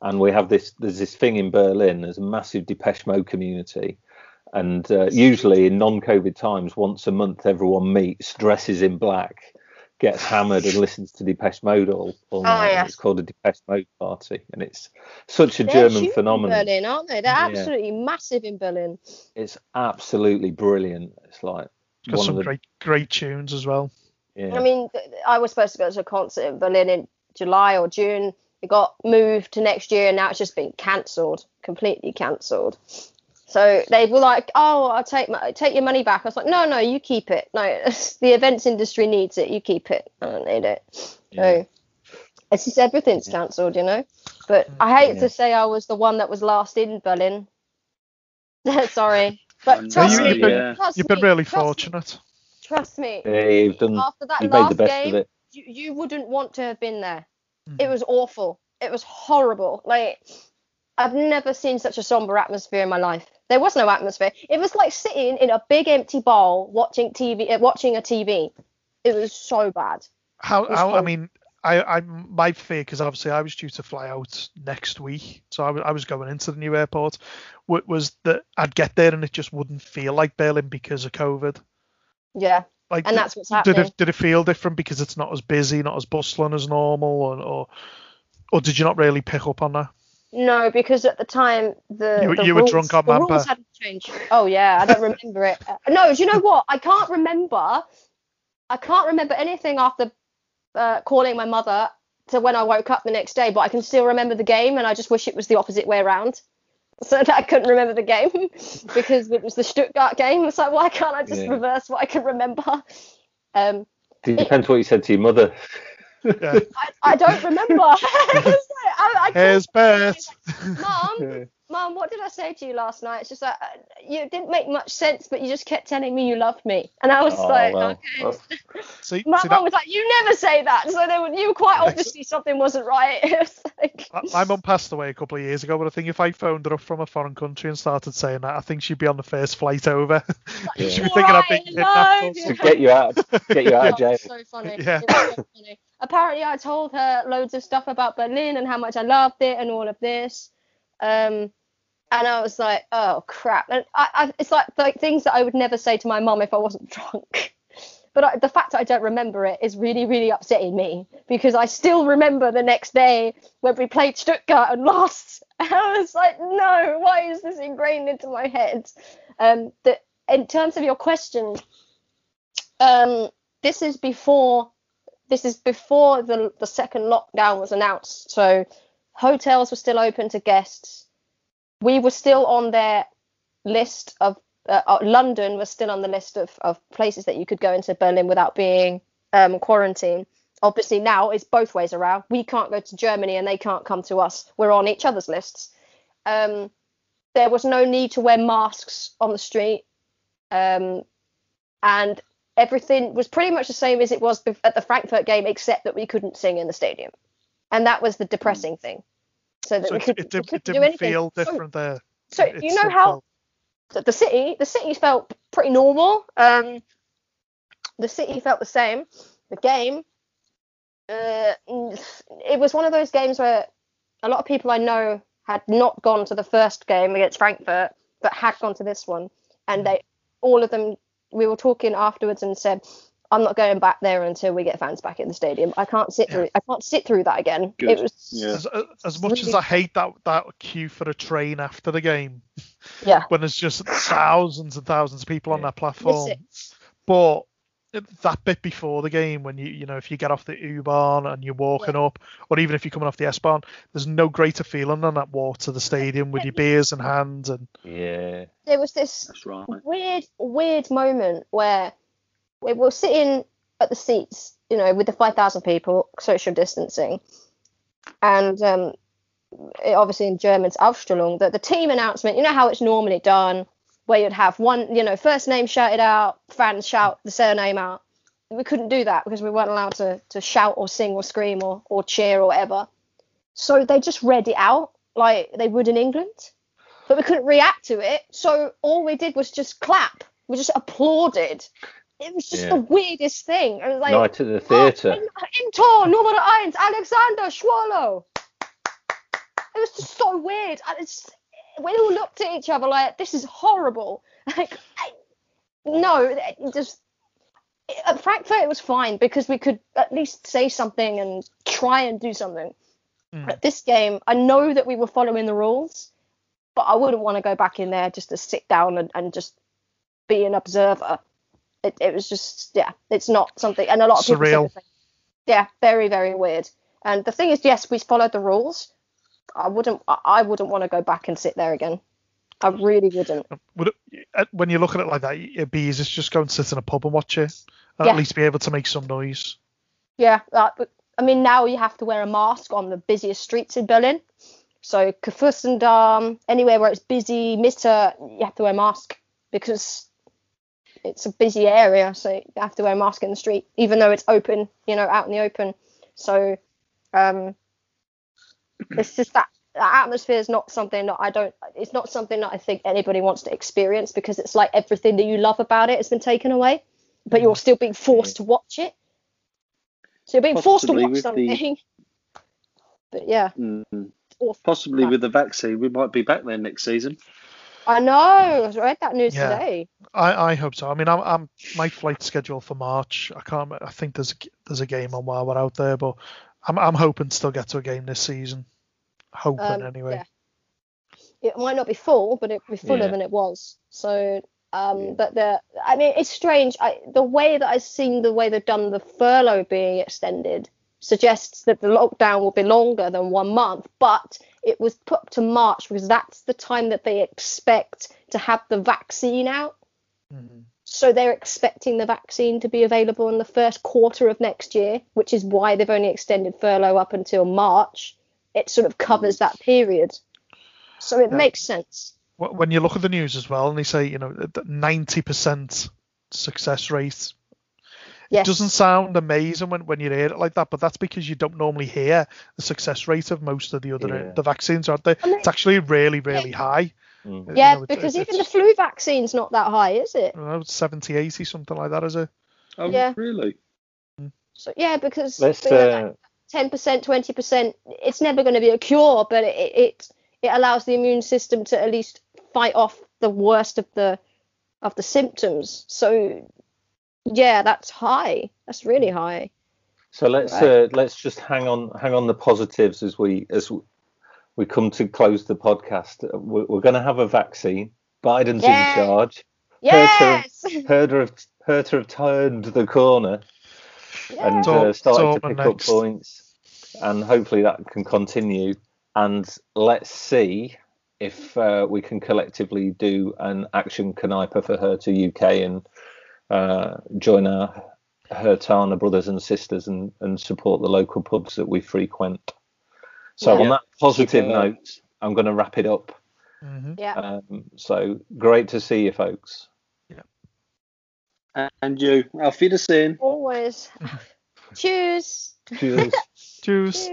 Speaker 1: and we have this. There's this thing in Berlin. There's a massive Depeche Mode community, and uh, usually in non-COVID times, once a month, everyone meets, dresses in black, gets hammered, and listens to Depeche Mode all, all night.
Speaker 2: yes.
Speaker 1: It's called a Depeche Mode party, and it's such a
Speaker 2: They're
Speaker 1: German
Speaker 2: huge
Speaker 1: phenomenon.
Speaker 2: in Berlin, aren't they? They're
Speaker 1: Yeah.
Speaker 2: absolutely massive in Berlin.
Speaker 1: It's absolutely brilliant. It's like
Speaker 3: Got
Speaker 1: one
Speaker 3: some
Speaker 1: of the
Speaker 3: great great tunes as well.
Speaker 1: yeah.
Speaker 2: I mean, I was supposed to go to a concert in Berlin in July or June. It got moved to next year, and now it's just been cancelled, completely cancelled. So they were like, "Oh, I'll take my take your money back." I was like, "No, no, you keep it. No, the events industry needs it. You keep it. I don't need it."
Speaker 1: Yeah.
Speaker 2: So it's just everything's cancelled, you know. But I hate
Speaker 1: Yeah.
Speaker 2: to say I was the one that was last in Berlin. Sorry, but
Speaker 4: No,
Speaker 2: trust
Speaker 3: you-
Speaker 2: me,
Speaker 3: you've been-
Speaker 4: yeah.
Speaker 2: trust
Speaker 3: You've been really
Speaker 2: trust me,
Speaker 3: fortunate.
Speaker 2: Trust me.
Speaker 1: Yeah, you've done.
Speaker 2: After that
Speaker 1: You've made the
Speaker 2: last
Speaker 1: best
Speaker 2: game,
Speaker 1: of it.
Speaker 2: you, you wouldn't want to have been there.
Speaker 3: Mhm.
Speaker 2: It was awful. It was horrible. Like I've never seen such a somber atmosphere in my life. There was no atmosphere. It was like sitting in a big empty bowl watching TV, uh, watching a TV. It was so bad.
Speaker 3: How, how I mean, I, I my fear because obviously I was due to fly out next week, so I was, I was going into the new airport. wa- Was that I'd get there and it just wouldn't feel like Berlin because of COVID.
Speaker 2: Yeah,
Speaker 3: Like,
Speaker 2: and that's what's happening.
Speaker 3: did it did it feel different because it's not as busy, not as bustling as normal, or or, or did you not really pick up on that?
Speaker 2: No, because at the time the
Speaker 3: You-
Speaker 2: the
Speaker 3: you were
Speaker 2: rules,
Speaker 3: drunk on
Speaker 2: the
Speaker 3: Mampe.
Speaker 2: rules hadn't changed. Oh yeah, I don't remember it. Uh, no, do you know what? I can't remember. I can't remember anything after uh, calling my mother to when I woke up the next day, but I can still remember the game, and I just wish it was the opposite way around. So that I couldn't remember the game because it was the Stuttgart game. It's like, why can't I just
Speaker 1: Yeah.
Speaker 2: reverse what I can remember? Um,
Speaker 1: It depends what you said to your mother.
Speaker 3: Yeah.
Speaker 2: I, I don't remember. It's like, I, I
Speaker 3: Here's
Speaker 2: couldn't-
Speaker 3: Bert.
Speaker 2: Mom, Mom, what did I say to you last night? It's just like uh, you didn't make much sense, but you just kept telling me you loved me, and I was
Speaker 1: Oh,
Speaker 2: like,
Speaker 1: well,
Speaker 2: okay.
Speaker 1: well,
Speaker 3: See,
Speaker 2: My
Speaker 3: see
Speaker 2: mum
Speaker 3: that,
Speaker 2: was like, you never say that. So they were, you were quite obviously something wasn't right. It was like,
Speaker 3: my- my mum passed away a couple of years ago, but I think if I phoned her up from a foreign country and started saying that, I think she'd be on the first flight over.
Speaker 1: Yeah.
Speaker 3: she'd be thinking I've been
Speaker 2: Right,
Speaker 3: kidnapped.
Speaker 2: no.
Speaker 1: to get you out, get you out of jail.
Speaker 2: so funny.
Speaker 3: Yeah.
Speaker 2: So funny. Apparently, I told her loads of stuff about Berlin and how much I loved it and all of this. Um, and I was like, oh crap. And I, I, it's like, like things that I would never say to my mum if I wasn't drunk. But I, the fact that I don't remember it is really, really upsetting me because I still remember the next day when we played Stuttgart and lost. And I was like, no, why is this ingrained into my head? Um, that in terms of your question, um, this is before this is before the the second lockdown was announced. So hotels were still open to guests. We were still on their list of uh, uh, London was still on the list of, of places that you could go into Berlin without being um, quarantined. Obviously now it's both ways around. We can't go to Germany and they can't come to us. We're on each other's lists. Um, there was no need to wear masks on the street. Um, and everything was pretty much the same as it was at the Frankfurt game, except that we couldn't sing in the stadium, and that was the depressing thing. So that
Speaker 3: So
Speaker 2: we, could,
Speaker 3: it,
Speaker 2: we
Speaker 3: did, it
Speaker 2: couldn't do
Speaker 3: didn't feel
Speaker 2: So-
Speaker 3: different there.
Speaker 2: So,
Speaker 3: It
Speaker 2: you know how
Speaker 3: felt-
Speaker 2: the, the city, the city felt pretty normal. Um, the city felt the same. The game, uh, it was one of those games where a lot of people I know had not gone to the first game against Frankfurt, but had gone to this one, and they, all of them, we were talking afterwards and said, "I'm not going back there until we get fans back in the stadium. I can't sit through. I can't sit through that again.
Speaker 4: Good.
Speaker 2: It was,
Speaker 4: Yeah.
Speaker 3: As, as much as I hate that that queue for a train after the game,
Speaker 2: yeah,
Speaker 3: when there's just thousands and thousands of people on
Speaker 1: Yeah.
Speaker 3: that platform, but that bit before the game, when you you know if you get off the U-Bahn and you're walking up, or even if you're coming off the S-Bahn, there's no greater feeling than that walk to the stadium with your beers in hand and
Speaker 1: Yeah.
Speaker 2: there was this
Speaker 4: right.
Speaker 2: weird, weird moment where we were sitting at the seats, you know, with the 5,000 people, social distancing, and um, it- obviously in German's Aufstellung, the, the team announcement, you know how it's normally done, where you'd have one, you know, first name shouted out, fans shout the surname out. We couldn't do that because we weren't allowed to, to shout or sing or scream or, or cheer or whatever. So they just read it out like they would in England but we couldn't react to it. So all we did was just clap. We just applauded. It was just
Speaker 1: Yeah.
Speaker 2: the weirdest thing. It was like,
Speaker 1: Night at the
Speaker 2: "Oh,
Speaker 1: theatre.
Speaker 2: in, in Tor, Nummer eins, Alexander Schwolow. it was just so weird. It's, we all looked at each other like, this is horrible. Like, I, no, just at Frankfurt it was fine because we could at least say something and try and do something.
Speaker 3: Mm.
Speaker 2: At this game, I know that we were following the rules, but I wouldn't want to go back in there just to sit down and, and just be an observer. It, it was just yeah, it's not something, and a lot of people
Speaker 3: Surreal.
Speaker 2: the same. Yeah, very very weird. And the thing is, yes, we followed the rules. I wouldn't I wouldn't want to go back and sit there again. I really wouldn't.
Speaker 3: Would it, uh, when you look at it like that, it'd be easy to just go and sit in a pub and watch it, and
Speaker 2: Yeah.
Speaker 3: at least be able to make some noise.
Speaker 2: Yeah, but I mean now you have to wear a mask on the busiest streets in Berlin. So Kurfürstendamm, anywhere where it's busy, Mitte, you have to wear a mask because it's a busy area. So you have to wear a mask in the street, even though it's open, you know, out in the open. So um, it's just that that atmosphere is not something that I don't. It's not something that I think anybody wants to experience because it's like everything that you love about it has been taken away, but you're still being forced to watch it. So you're being forced to watch
Speaker 4: with the-
Speaker 2: something. But yeah,
Speaker 4: Mm.
Speaker 2: it's awful.
Speaker 4: Possibly
Speaker 2: Right.
Speaker 4: with the vaccine, we might be back there next season.
Speaker 2: I know. I read that news
Speaker 3: Yeah.
Speaker 2: today.
Speaker 3: I, I hope so. I mean, I'm, I'm my flight schedule for March. I can't. I think there's a, there's a game on while we're out there, but I'm I'm hoping to still get to a game this season. Hoping
Speaker 2: Um,
Speaker 3: anyway.
Speaker 2: yeah. It might not be full, but it'll be fuller
Speaker 1: Yeah.
Speaker 2: than it was. So, um,
Speaker 1: Yeah.
Speaker 2: but the, I mean, it's strange. I, the way that I've seen the way they've done the furlough being extended suggests that the lockdown will be longer than one month, but it was put to March because that's the time that they expect to have the vaccine out.
Speaker 3: Mhm.
Speaker 2: So they're expecting the vaccine to be available in the first quarter of next year, which is why they've only extended furlough up until March. It sort of covers that period. So it
Speaker 3: Yeah.
Speaker 2: makes sense.
Speaker 3: When you look at the news as well, and they say you know ninety percent success rate.
Speaker 2: Yes.
Speaker 3: It doesn't sound amazing when, when you hear it like that, but that's because you don't normally hear the success rate of most of the other
Speaker 1: Yeah.
Speaker 3: the vaccines, aren't they?
Speaker 2: I mean-
Speaker 3: It's actually really, really high.
Speaker 1: Mm.
Speaker 3: You
Speaker 2: Yeah,
Speaker 3: know,
Speaker 2: because
Speaker 3: it's-
Speaker 2: even the flu vaccine's not that high, is it?
Speaker 3: I don't know, 70, 80, something like that, is it?
Speaker 4: Oh,
Speaker 2: Yeah.
Speaker 4: really?
Speaker 2: So yeah, because
Speaker 1: Let's uh,
Speaker 2: ten percent, twenty percent, it's never going to be a cure, but it, it it allows the immune system to at least fight off the worst of the of the symptoms. So yeah, that's high. That's really high.
Speaker 1: So let's
Speaker 2: Right.
Speaker 1: uh, let's just hang on hang on the positives as we as we come to close the podcast. We're, we're going to have a vaccine. Biden's
Speaker 2: Yay.
Speaker 1: in charge.
Speaker 2: Yes.
Speaker 1: Hertha have Hertha have turned the corner and
Speaker 3: It's
Speaker 1: uh, started to pick
Speaker 3: next.
Speaker 1: up points, and hopefully that can continue. And let's see if uh, we can collectively do an action Kneipe for Hertha UK and uh, join our Herthaner brothers and sisters and, and support the local pubs that we frequent. So
Speaker 2: Yeah.
Speaker 1: on that positive
Speaker 4: Super.
Speaker 1: note, I'm going to wrap it up.
Speaker 3: hmm
Speaker 2: yeah.
Speaker 1: Um, so great to see you folks. Yeah.
Speaker 4: And you, Auf Wiedersehen.
Speaker 2: Always. Cheers.
Speaker 1: Cheers.
Speaker 3: Cheers.